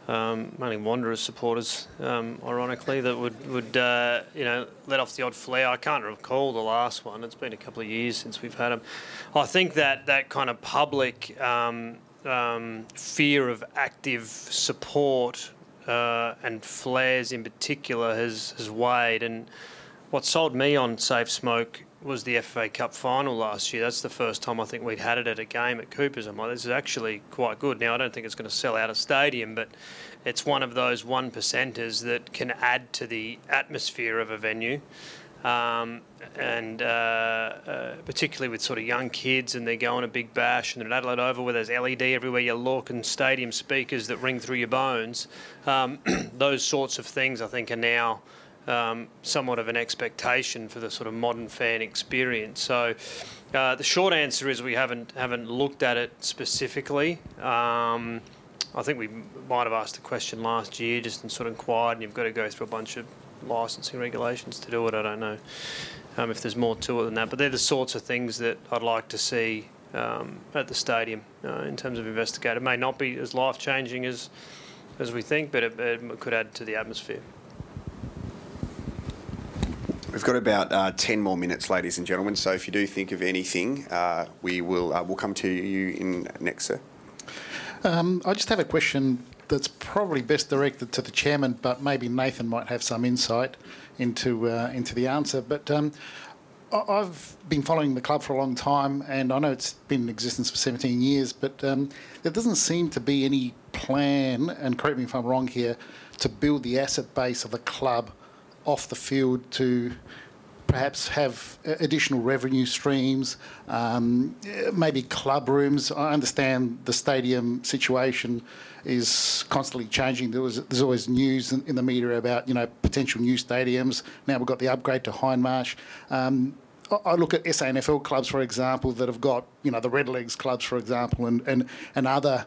um, mainly Wanderers supporters, um, ironically, that would would uh, you know let off the odd flare. I can't recall the last one. It's been a couple of years since we've had them. I think that that kind of public um, um fear of active support uh, and flares in particular has, has weighed. And what sold me on Safe Smoke was the FA Cup final last year. That's the first time I think we'd had it at a game at Coopers. I'm like, this is actually quite good. Now, I don't think it's going to sell out a stadium, but it's one of those one percenters that can add to the atmosphere of a venue. Um, and uh, uh, particularly with sort of young kids, and they're going a big bash, and they're at Adelaide Oval where there's LED everywhere you look, and stadium speakers that ring through your bones. Um, those sorts of things, I think, are now um, somewhat of an expectation for the sort of modern fan experience. So, uh, the short answer is we haven't haven't looked at it specifically. Um, I think we might have asked the question last year, just and sort of inquired, and you've got to go through a bunch of licensing regulations to do it. I don't know um, if there's more to it than that, but they're the sorts of things that I'd like to see um, at the stadium uh, in terms of investigate. It may not be as life changing as as we think, but it, it could add to the atmosphere. We've got about uh, 10 more minutes, ladies and gentlemen. So if you do think of anything, uh, we will uh, we'll come to you in next, sir. Um, I just have a question that's probably best directed to the chairman, but maybe Nathan might have some insight into uh, into the answer. But um, I've been following the club for a long time, and I know it's been in existence for 17 years, but um, there doesn't seem to be any plan, and correct me if I'm wrong here, to build the asset base of the club off the field to perhaps have uh, additional revenue streams, um, maybe club rooms. I understand the stadium situation is constantly changing. There was, there's always news in, in the media about you know potential new stadiums. Now we've got the upgrade to Hindmarsh. Um, I- look at SANFL clubs, for example, that have got you know the Redlegs clubs, for example, and and and other.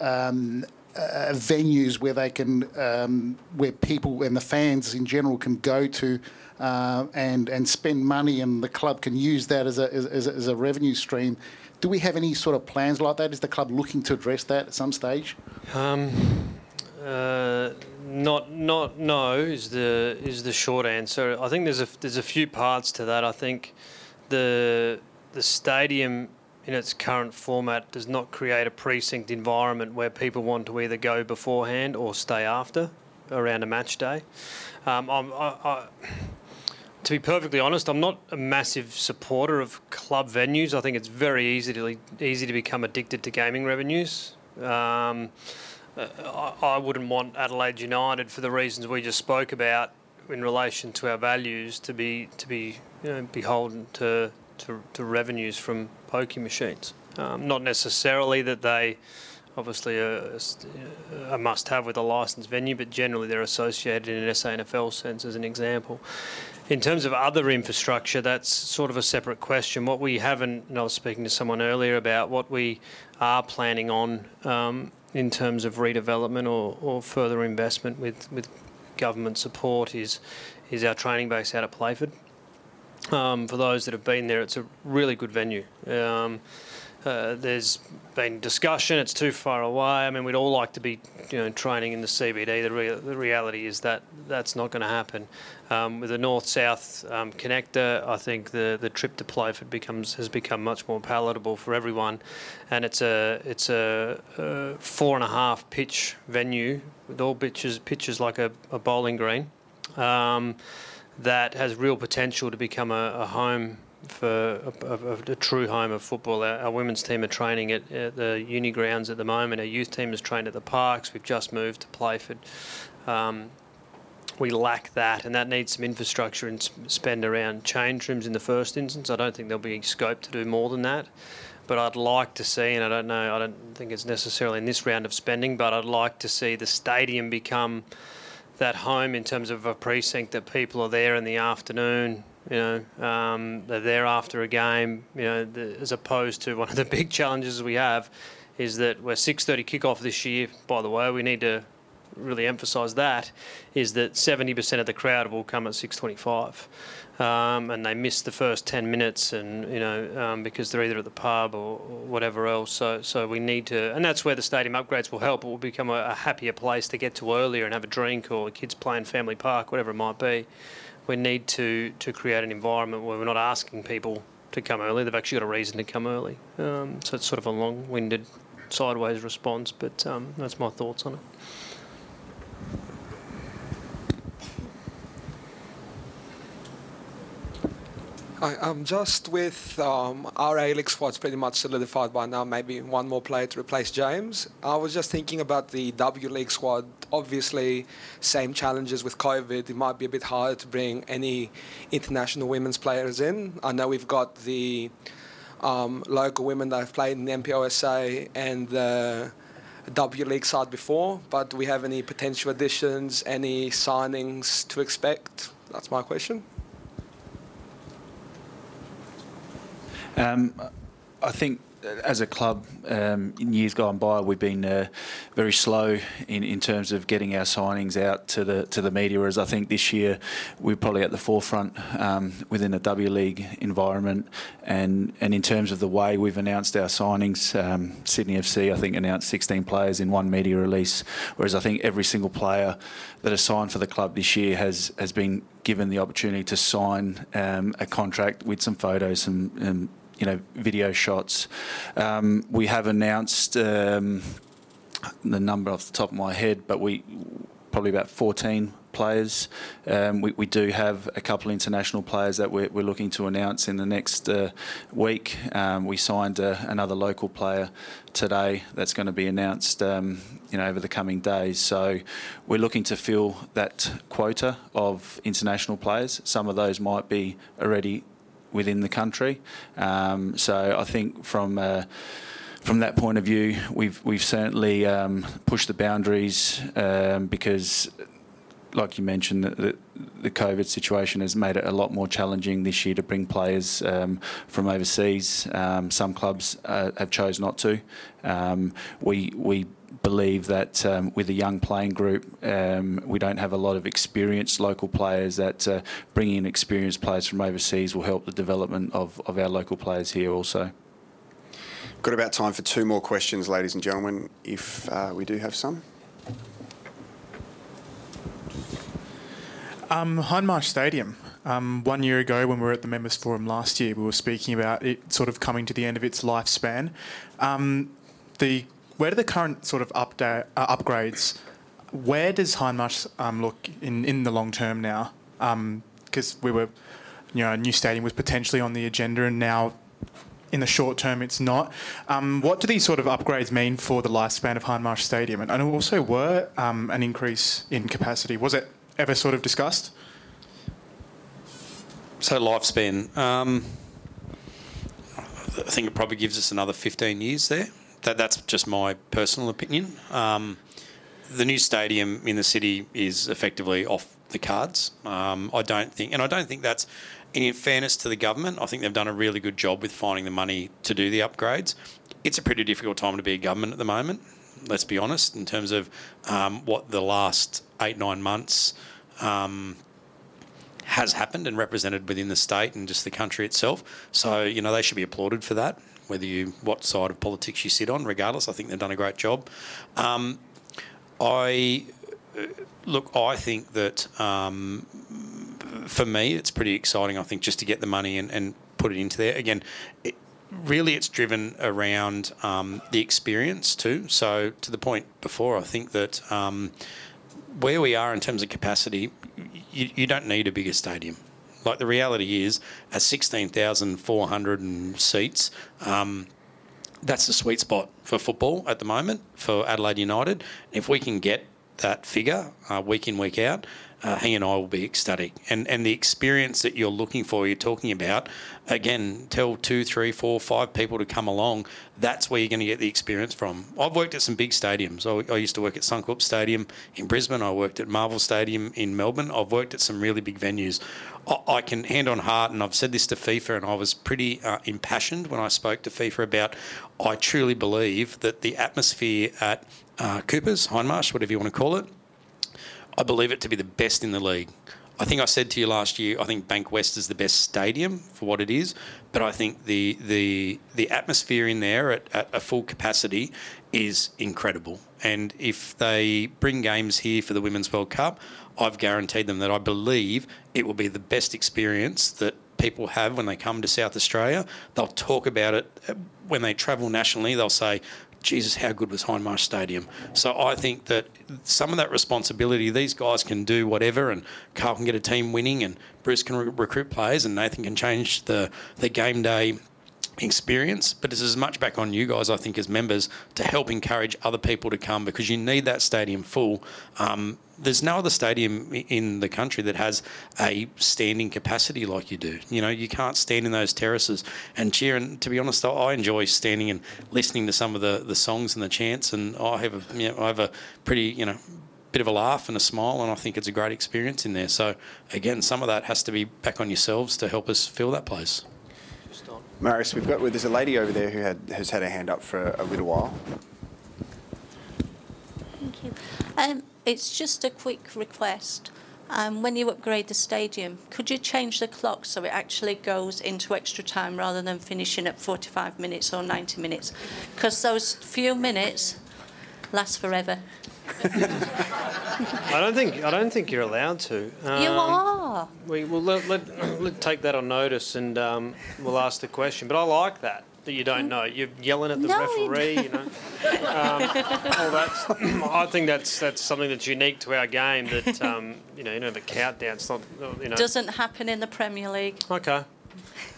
Um, uh, venues where they can, um, where people and the fans in general can go to uh, and and spend money, and the club can use that as a, as, as a revenue stream. Do we have any sort of plans like that? Is the club looking to address that at some stage? Um, uh, not, not, no is the is the short answer. I think there's a there's a few parts to that. I think the the stadium in its current format does not create a precinct environment where people want to either go beforehand or stay after around a match day. Um, I, I, to be perfectly honest, I'm not a massive supporter of club venues. I think it's very easy to easy to become addicted to gaming revenues. Um, uh, I, wouldn't want Adelaide United for the reasons we just spoke about in relation to our values to be to be you know, beholden to, to to revenues from pokie machines. Um, not necessarily that they obviously a, a must-have with a licensed venue, but generally they're associated in an SANFL sense as an example. In terms of other infrastructure, that's sort of a separate question. What we haven't, and I was speaking to someone earlier about what we are planning on um, in terms of redevelopment or, or further investment with, with government support is is our training base out at Playford. Um, for those that have been there, it's a really good venue. Um, uh, there's been discussion; it's too far away. I mean, we'd all like to be, you know, training in the CBD. The, rea- the reality is that that's not going to happen. Um, with the north-south um, connector, I think the, the trip to Playford becomes has become much more palatable for everyone, and it's a it's a, a four and a half pitch venue with all pitches pitches like a, a bowling green. Um, that has real potential to become a, a home for a, a, a true home of football. Our, our women's team are training at, at the uni grounds at the moment. Our youth team is trained at the parks. We've just moved to Playford. Um, we lack that, and that needs some infrastructure and spend around change rooms in the first instance. I don't think there'll be scope to do more than that. But I'd like to see, and I don't know, I don't think it's necessarily in this round of spending, but I'd like to see the stadium become that home in terms of a precinct that people are there in the afternoon. You know, um, they're there after a game. You know, the, as opposed to one of the big challenges we have is that we're 6:30 kickoff this year. By the way, we need to really emphasise that is that 70% of the crowd will come at 6:25, um, and they miss the first 10 minutes, and you know um, because they're either at the pub or, or whatever else. So so we need to, and that's where the stadium upgrades will help. It will become a, a happier place to get to earlier and have a drink, or kids playing family park, whatever it might be. We need to to create an environment where we're not asking people to come early. They've actually got a reason to come early. Um, so it's sort of a long-winded, sideways response, but um, that's my thoughts on it. Hi, um, just with um, our A-League squad's pretty much solidified by now, maybe one more player to replace James. I was just thinking about the W League squad. Obviously, same challenges with COVID. It might be a bit harder to bring any international women's players in. I know we've got the um, local women that have played in the NPOSA and the W League side before, but do we have any potential additions, any signings to expect? That's my question. Um, I think as a club, um, in years gone by, we've been uh, very slow in, in terms of getting our signings out to the to the media. Whereas I think this year we're probably at the forefront um, within the W League environment, and and in terms of the way we've announced our signings, um, Sydney FC I think announced 16 players in one media release, whereas I think every single player that has signed for the club this year has has been given the opportunity to sign um, a contract with some photos, some you know, video shots. Um, we have announced um, the number off the top of my head, but we probably about 14 players. Um, we, we, do have a couple international players that we're, we're looking to announce in the next uh, week. Um, we signed uh, another local player today that's going to be announced, um, you know, over the coming days. So we're looking to fill that quota of international players. Some of those might be already within the country. Um, so I think from uh, from that point of view, we've we've certainly um, pushed the boundaries um, because, like you mentioned, the, the, COVID situation has made it a lot more challenging this year to bring players um, from overseas. Um, some clubs uh, have chose not to. Um, we we believe that um, with a young playing group, um, we don't have a lot of experienced local players. That uh, bringing in experienced players from overseas will help the development of, of our local players here also. Got about time for two more questions, ladies and gentlemen, if uh, we do have some. Um, Hindmarsh Stadium. Um, one year ago, when we were at the Members Forum last year, we were speaking about it sort of coming to the end of its lifespan. Um, the where do the current sort of update, uh, upgrades, where does Hindmarsh um, look in, in the long term now? Because um, we were, you know, a new stadium was potentially on the agenda, and now in the short term it's not. Um, what do these sort of upgrades mean for the lifespan of Hindmarsh Stadium? And, and also, were um, an increase in capacity? Was it ever sort of discussed? So lifespan, um, I think it probably gives us another 15 years there that, that's just my personal opinion. Um, the new stadium in the city is effectively off the cards. Um, I don't think, and I don't think that's in fairness to the government. I think they've done a really good job with finding the money to do the upgrades. It's a pretty difficult time to be a government at the moment. Let's be honest, in terms of um, what the last eight nine months um, has happened and represented within the state and just the country itself. So you know they should be applauded for that whether you what side of politics you sit on. Regardless, I think they've done a great job. Um, I uh, look. I think that um, for me, it's pretty exciting. I think just to get the money and, and put it into there again. It, really, it's driven around um, the experience too. So to the point before, I think that um, where we are in terms of capacity, you, you don't need a bigger stadium. Like the reality is, at 16,400 seats, um, that's the sweet spot for football at the moment for Adelaide United. If we can get that figure uh, week in, week out, uh, he and I will be ecstatic. And and the experience that you're looking for, you're talking about, again, tell two, three, four, five people to come along. That's where you're going to get the experience from. I've worked at some big stadiums. I, I used to work at Suncorp Stadium in Brisbane. I worked at Marvel Stadium in Melbourne. I've worked at some really big venues. I, I can hand on heart, and I've said this to FIFA, and I was pretty uh, impassioned when I spoke to FIFA about. I truly believe that the atmosphere at uh, Coopers, Hindmarsh, whatever you want to call it, I believe it to be the best in the league. I think I said to you last year, I think Bankwest is the best stadium for what it is, but I think the the the atmosphere in there at, at a full capacity is incredible. And if they bring games here for the Women's World Cup, I've guaranteed them that I believe it will be the best experience that people have when they come to South Australia. They'll talk about it when they travel nationally. They'll say, Jesus, how good was Hindmarsh Stadium? So I think that some of that responsibility, these guys can do whatever, and Carl can get a team winning, and Bruce can re- recruit players, and Nathan can change the, the game day experience, but it's as much back on you guys, I think, as members to help encourage other people to come because you need that stadium full. Um, there's no other stadium in the country that has a standing capacity like you do. You know, you can't stand in those terraces and cheer. And to be honest, I enjoy standing and listening to some of the, the songs and the chants. And I have a, you know, I have a pretty, you know, bit of a laugh and a smile, and I think it's a great experience in there. So again, some of that has to be back on yourselves to help us fill that place. Marius, we've got well, there's a lady over there who had has had her hand up for a little while. Thank you. Um, it's just a quick request. Um, when you upgrade the stadium, could you change the clock so it actually goes into extra time rather than finishing at 45 minutes or 90 minutes? Because those few minutes last forever. I don't think I don't think you're allowed to. Um, you are. We will let, let, let take that on notice and um, we'll ask the question. But I like that that you don't know. You're yelling at the No, referee. you You know, um, that's. I think that's that's something that's unique to our game. That um, you know, you don't have a countdown. It's not. You know. Doesn't happen in the Premier League. Okay.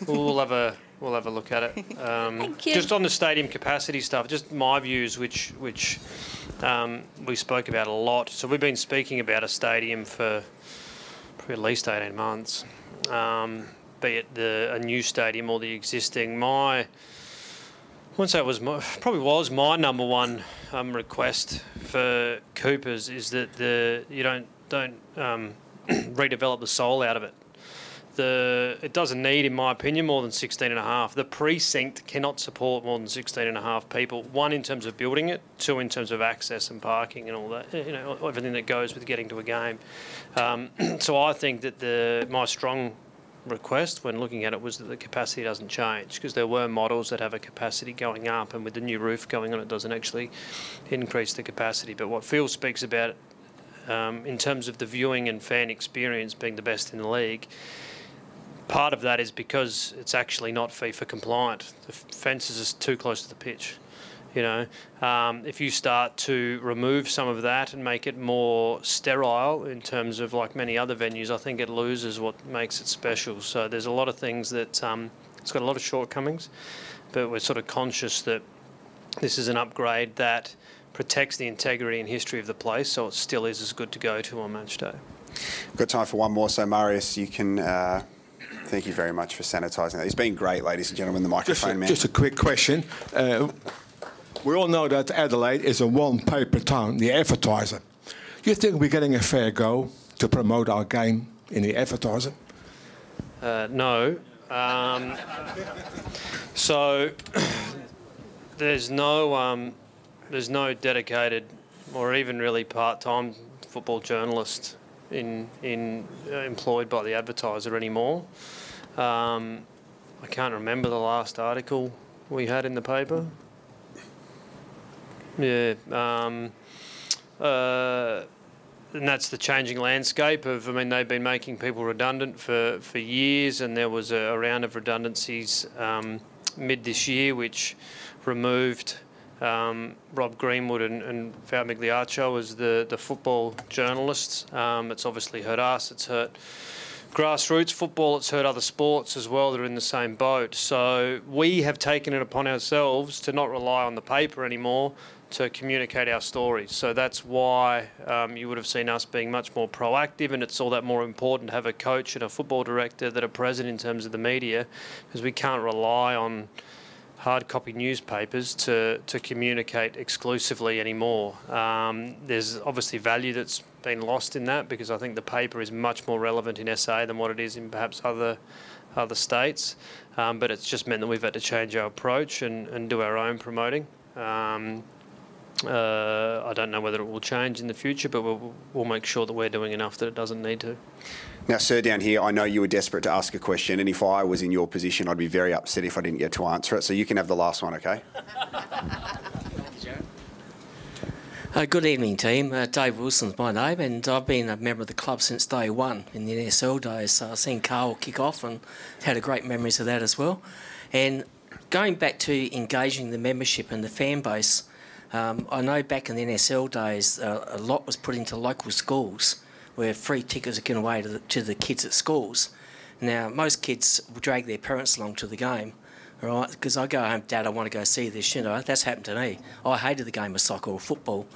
We'll, we'll have a we'll have a look at it. Um, Thank you. Just on the stadium capacity stuff, just my views, which which um, we spoke about a lot. So we've been speaking about a stadium for probably at least eighteen months, um, be it the a new stadium or the existing. My Say it was my, probably was my number one um, request for Coopers is that the you don't don't um, redevelop the soul out of it the it doesn't need, in my opinion, more than 16 and a half. The precinct cannot support more than 16 and a half people. One in terms of building it, two in terms of access and parking and all that. You know, everything that goes with getting to a game. Um, so I think that the my strong request when looking at it was that the capacity doesn't change because there were models that have a capacity going up and with the new roof going on it doesn't actually increase the capacity but what Phil speaks about um, in terms of the viewing and fan experience being the best in the league part of that is because it's actually not FIFA compliant. The fences are too close to the pitch. You know, um, if you start to remove some of that and make it more sterile in terms of like many other venues, I think it loses what makes it special. So there's a lot of things that um, it's got a lot of shortcomings, but we're sort of conscious that this is an upgrade that protects the integrity and history of the place, so it still is as good to go to on match day. We've got time for one more, so Marius, you can. Uh, thank you very much for sanitising that. It's been great, ladies and gentlemen. The Just microphone a, man. just a quick question. Uh, we all know that Adelaide is a one-paper town, the advertiser. You think we're getting a fair go to promote our game in the advertiser? Uh, no. Um, so there's no um, there's no dedicated or even really part-time football journalist in in uh, employed by the advertiser anymore. Um, I can't remember the last article we had in the paper. Yeah. Um, uh, and that's the changing landscape of. I mean, they've been making people redundant for, for years, and there was a, a round of redundancies um, mid this year, which removed um, Rob Greenwood and, and Val Migliaccio as the, the football journalists. Um, it's obviously hurt us. It's hurt grassroots football. It's hurt other sports as well that are in the same boat. So we have taken it upon ourselves to not rely on the paper anymore to communicate our stories. So that's why um, you would have seen us being much more proactive, and it's all that more important to have a coach and a football director that are present in terms of the media, because we can't rely on hard copy newspapers to, to communicate exclusively anymore. Um, there's obviously value that's been lost in that because I think the paper is much more relevant in SA than what it is in perhaps other other states. Um, but it's just meant that we've had to change our approach and, and do our own promoting. Um, uh, I don't know whether it will change in the future, but we'll, we'll make sure that we're doing enough that it doesn't need to. Now, sir, down here, I know you were desperate to ask a question, and if I was in your position, I'd be very upset if I didn't get to answer it. So you can have the last one, okay? Uh, good evening, team. Uh, Dave Wilson's my name, and I've been a member of the club since day one in the NSL days. So I've seen Carl kick off and had a great memories of that as well. And going back to engaging the membership and the fan base, Um, I know back in the NSL days, uh, a lot was put into local schools where free tickets are given away to the, to the kids at schools. Now, most kids will drag their parents along to the game, right? Because I go home, Dad, I want to go see this. You know, that's happened to me. I hated the game of soccer or football,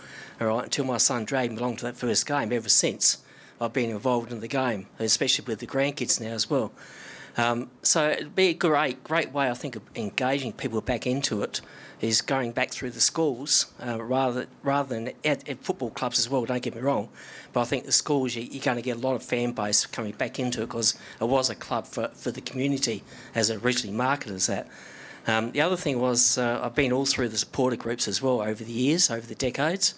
all right, until my son dragged me along to that first game. Ever since, I've been involved in the game, especially with the grandkids now as well. Um, so it'd be a great, great way, I think, of engaging people back into it. Is going back through the schools uh, rather rather than at, at, football clubs as well. Don't get me wrong, but I think the schools you, are going to get a lot of fan base coming back into it because it was a club for, for the community as it originally marketed as that. Um, the other thing was uh, I've been all through the supporter groups as well over the years, over the decades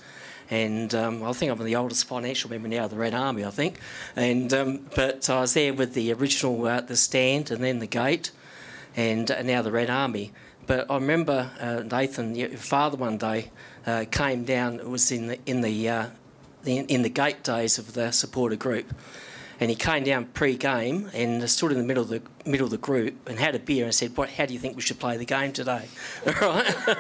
and um, I think I'm the oldest financial member now of the Red Army, I think. And um, but I was there with the original uh, the stand and then the gate, and uh, now the Red Army. But I remember uh, Nathan, your father, one day uh, came down. It was in the in the, uh, the in the gate days of the supporter group, and he came down pre-game and stood in the middle of the middle of the group and had a beer and said, "What? How do you think we should play the game today?" right?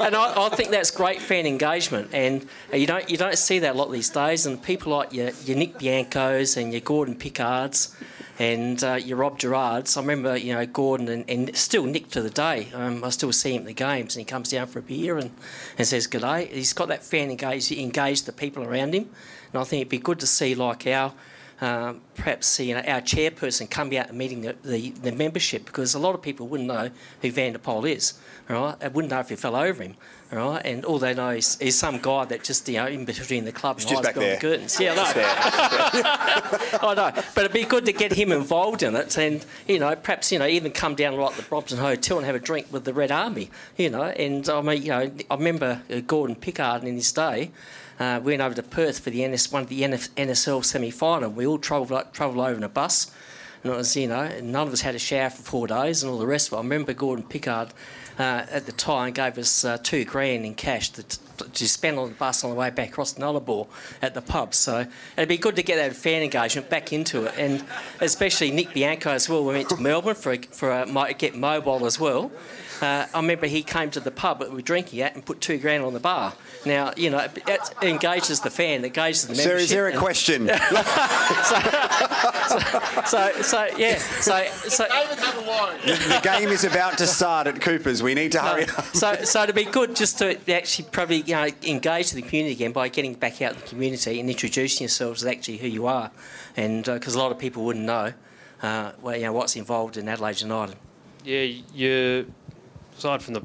and I, I, think that's great fan engagement, and you don't you don't see that a lot these days. And people like your, your Nick Biancos and your Gordon Pickards and uh, your Rob Gerards. I remember, you know, Gordon and, and still Nick to the day. Um, I still see him at the games, and he comes down for a beer and, and says good day. He's got that fan engaged, he engaged the people around him, and I think it'd be good to see like our um, perhaps you know, our chairperson come out and meeting the, the, the, membership because a lot of people wouldn't know who Van der Pol is, right? They wouldn't know if he fell over him, right? And all they know is, is some guy that just, you know, in between the club and just back there. the curtains. Yeah, I know. I know. But it'd be good to get him involved in it and, you know, perhaps, you know, even come down to like the Brompton Hotel and have a drink with the Red Army, you know. And I mean, you know, I remember uh, Gordon Pickard in his day uh, we went over to Perth for the NS, one of the NSL semi-final. We all travelled travelled over in a bus, and it was you know none of us had a shower for four days and all the rest of it. I remember Gordon Pickard uh, at the time gave us uh, two grand in cash to, to spend on the bus on the way back across Nullarbor at the pub. So it'd be good to get that fan engagement back into it, and especially Nick Bianco as well. We went to Melbourne for for a, get mobile as well. Uh, I remember he came to the pub that we were drinking at and put two grand on the bar. Now, you know, it engages the fan, it engages the membership. Sir, is there a question? so, so, so, yeah, so, so the game is about to start at Cooper's. We need to hurry no, up. So, so it'd be good just to actually probably you know engage the community again by getting back out in the community and introducing yourselves as actually who you are, and because uh, a lot of people wouldn't know, uh, well, you know, what's involved in Adelaide United. Yeah, you aside from the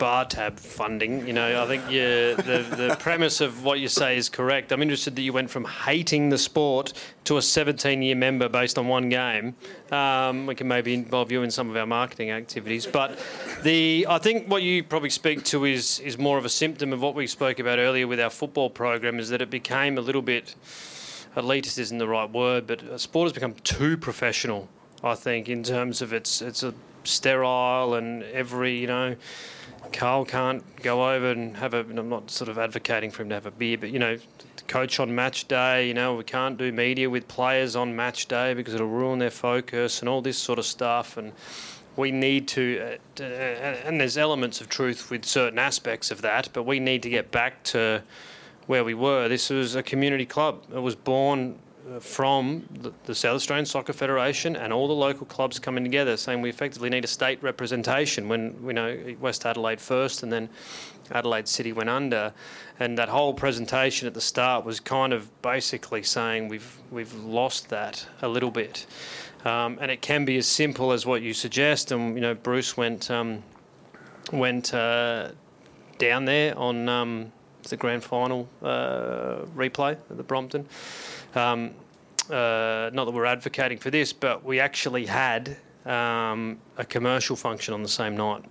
bar tab funding, you know, I think yeah, the, the premise of what you say is correct. I'm interested that you went from hating the sport to a 17 year member based on one game. Um, we can maybe involve you in some of our marketing activities. But the I think what you probably speak to is, is more of a symptom of what we spoke about earlier with our football program, is that it became a little bit, elitist isn't the right word, but sport has become too professional. I think in terms of its it's a sterile and every you know Carl can't go over and have a. I'm not sort of advocating for him to have a beer, but you know, coach on match day. You know, we can't do media with players on match day because it'll ruin their focus and all this sort of stuff. And we need to, uh, and there's elements of truth with certain aspects of that, but we need to get back to where we were. This was a community club. It was born from the, South Australian Soccer Federation and all the local clubs coming together, saying we effectively need a state representation. When we know West Adelaide first, and then Adelaide City went under, and that whole presentation at the start was kind of basically saying we've we've lost that a little bit, um, and it can be as simple as what you suggest. And you know, Bruce went um, went uh, down there on. Um, the grand final uh, replay at the Brompton. Um, uh, not that we're advocating for this, but we actually had um, a commercial function on the same night,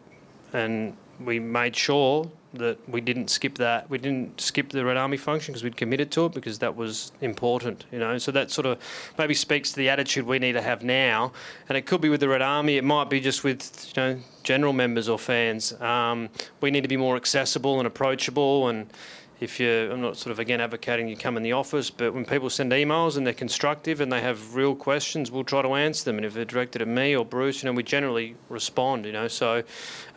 and we made sure that we didn't skip that. We didn't skip the Red Army function because we'd committed to it because that was important, you know. So that sort of maybe speaks to the attitude we need to have now, and it could be with the Red Army. It might be just with you know general members or fans. Um, we need to be more accessible and approachable and if you, I'm not sort of again advocating you come in the office, but when people send emails and they're constructive and they have real questions, we'll try to answer them. And if they're directed at me or Bruce, you know, we generally respond. You know, so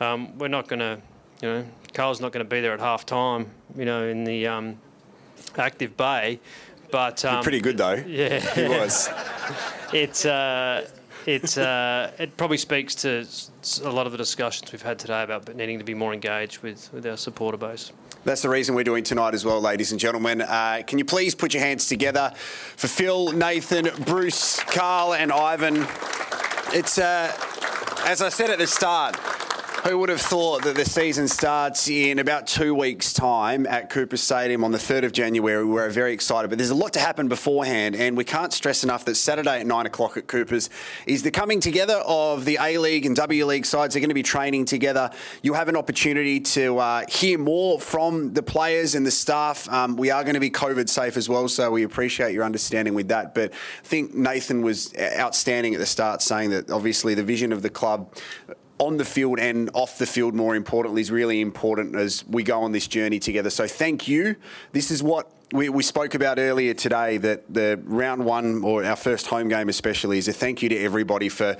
um, we're not going to you know, Carl's not going to be there at half time, you know, in the um, active bay. But um, pretty good though. Yeah, he was. It's uh, it's uh, it probably speaks to a lot of the discussions we've had today about needing to be more engaged with with our supporter base. That's the reason we're doing tonight as well, ladies and gentlemen. Uh, can you please put your hands together for Phil, Nathan, Bruce, Carl, and Ivan? It's, uh, as I said at the start, who would have thought that the season starts in about two weeks' time at Cooper Stadium on the 3rd of January? We're very excited, but there's a lot to happen beforehand, and we can't stress enough that Saturday at 9 o'clock at Cooper's is the coming together of the A League and W League sides. They're going to be training together. You'll have an opportunity to uh, hear more from the players and the staff. Um, we are going to be COVID safe as well, so we appreciate your understanding with that. But I think Nathan was outstanding at the start, saying that obviously the vision of the club on the field and off the field, more importantly, is really important as we go on this journey together. So thank you. This is what we, we spoke about earlier today that the round one or our first home game especially is a thank you to everybody for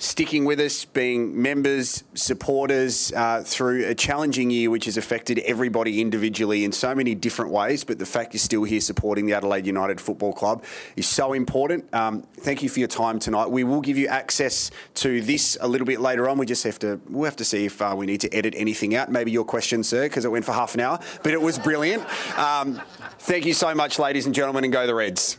sticking with us, being members, supporters uh, through a challenging year which has affected everybody individually in so many different ways. But the fact you're still here supporting the Adelaide United Football Club is so important. Um, thank you for your time tonight. We will give you access to this a little bit later on. We just have to we'll have to see if uh, we need to edit anything out. Maybe your question, sir, because it went for half an hour, but it was brilliant. Um, thank you so much, ladies and gentlemen, and go the Reds.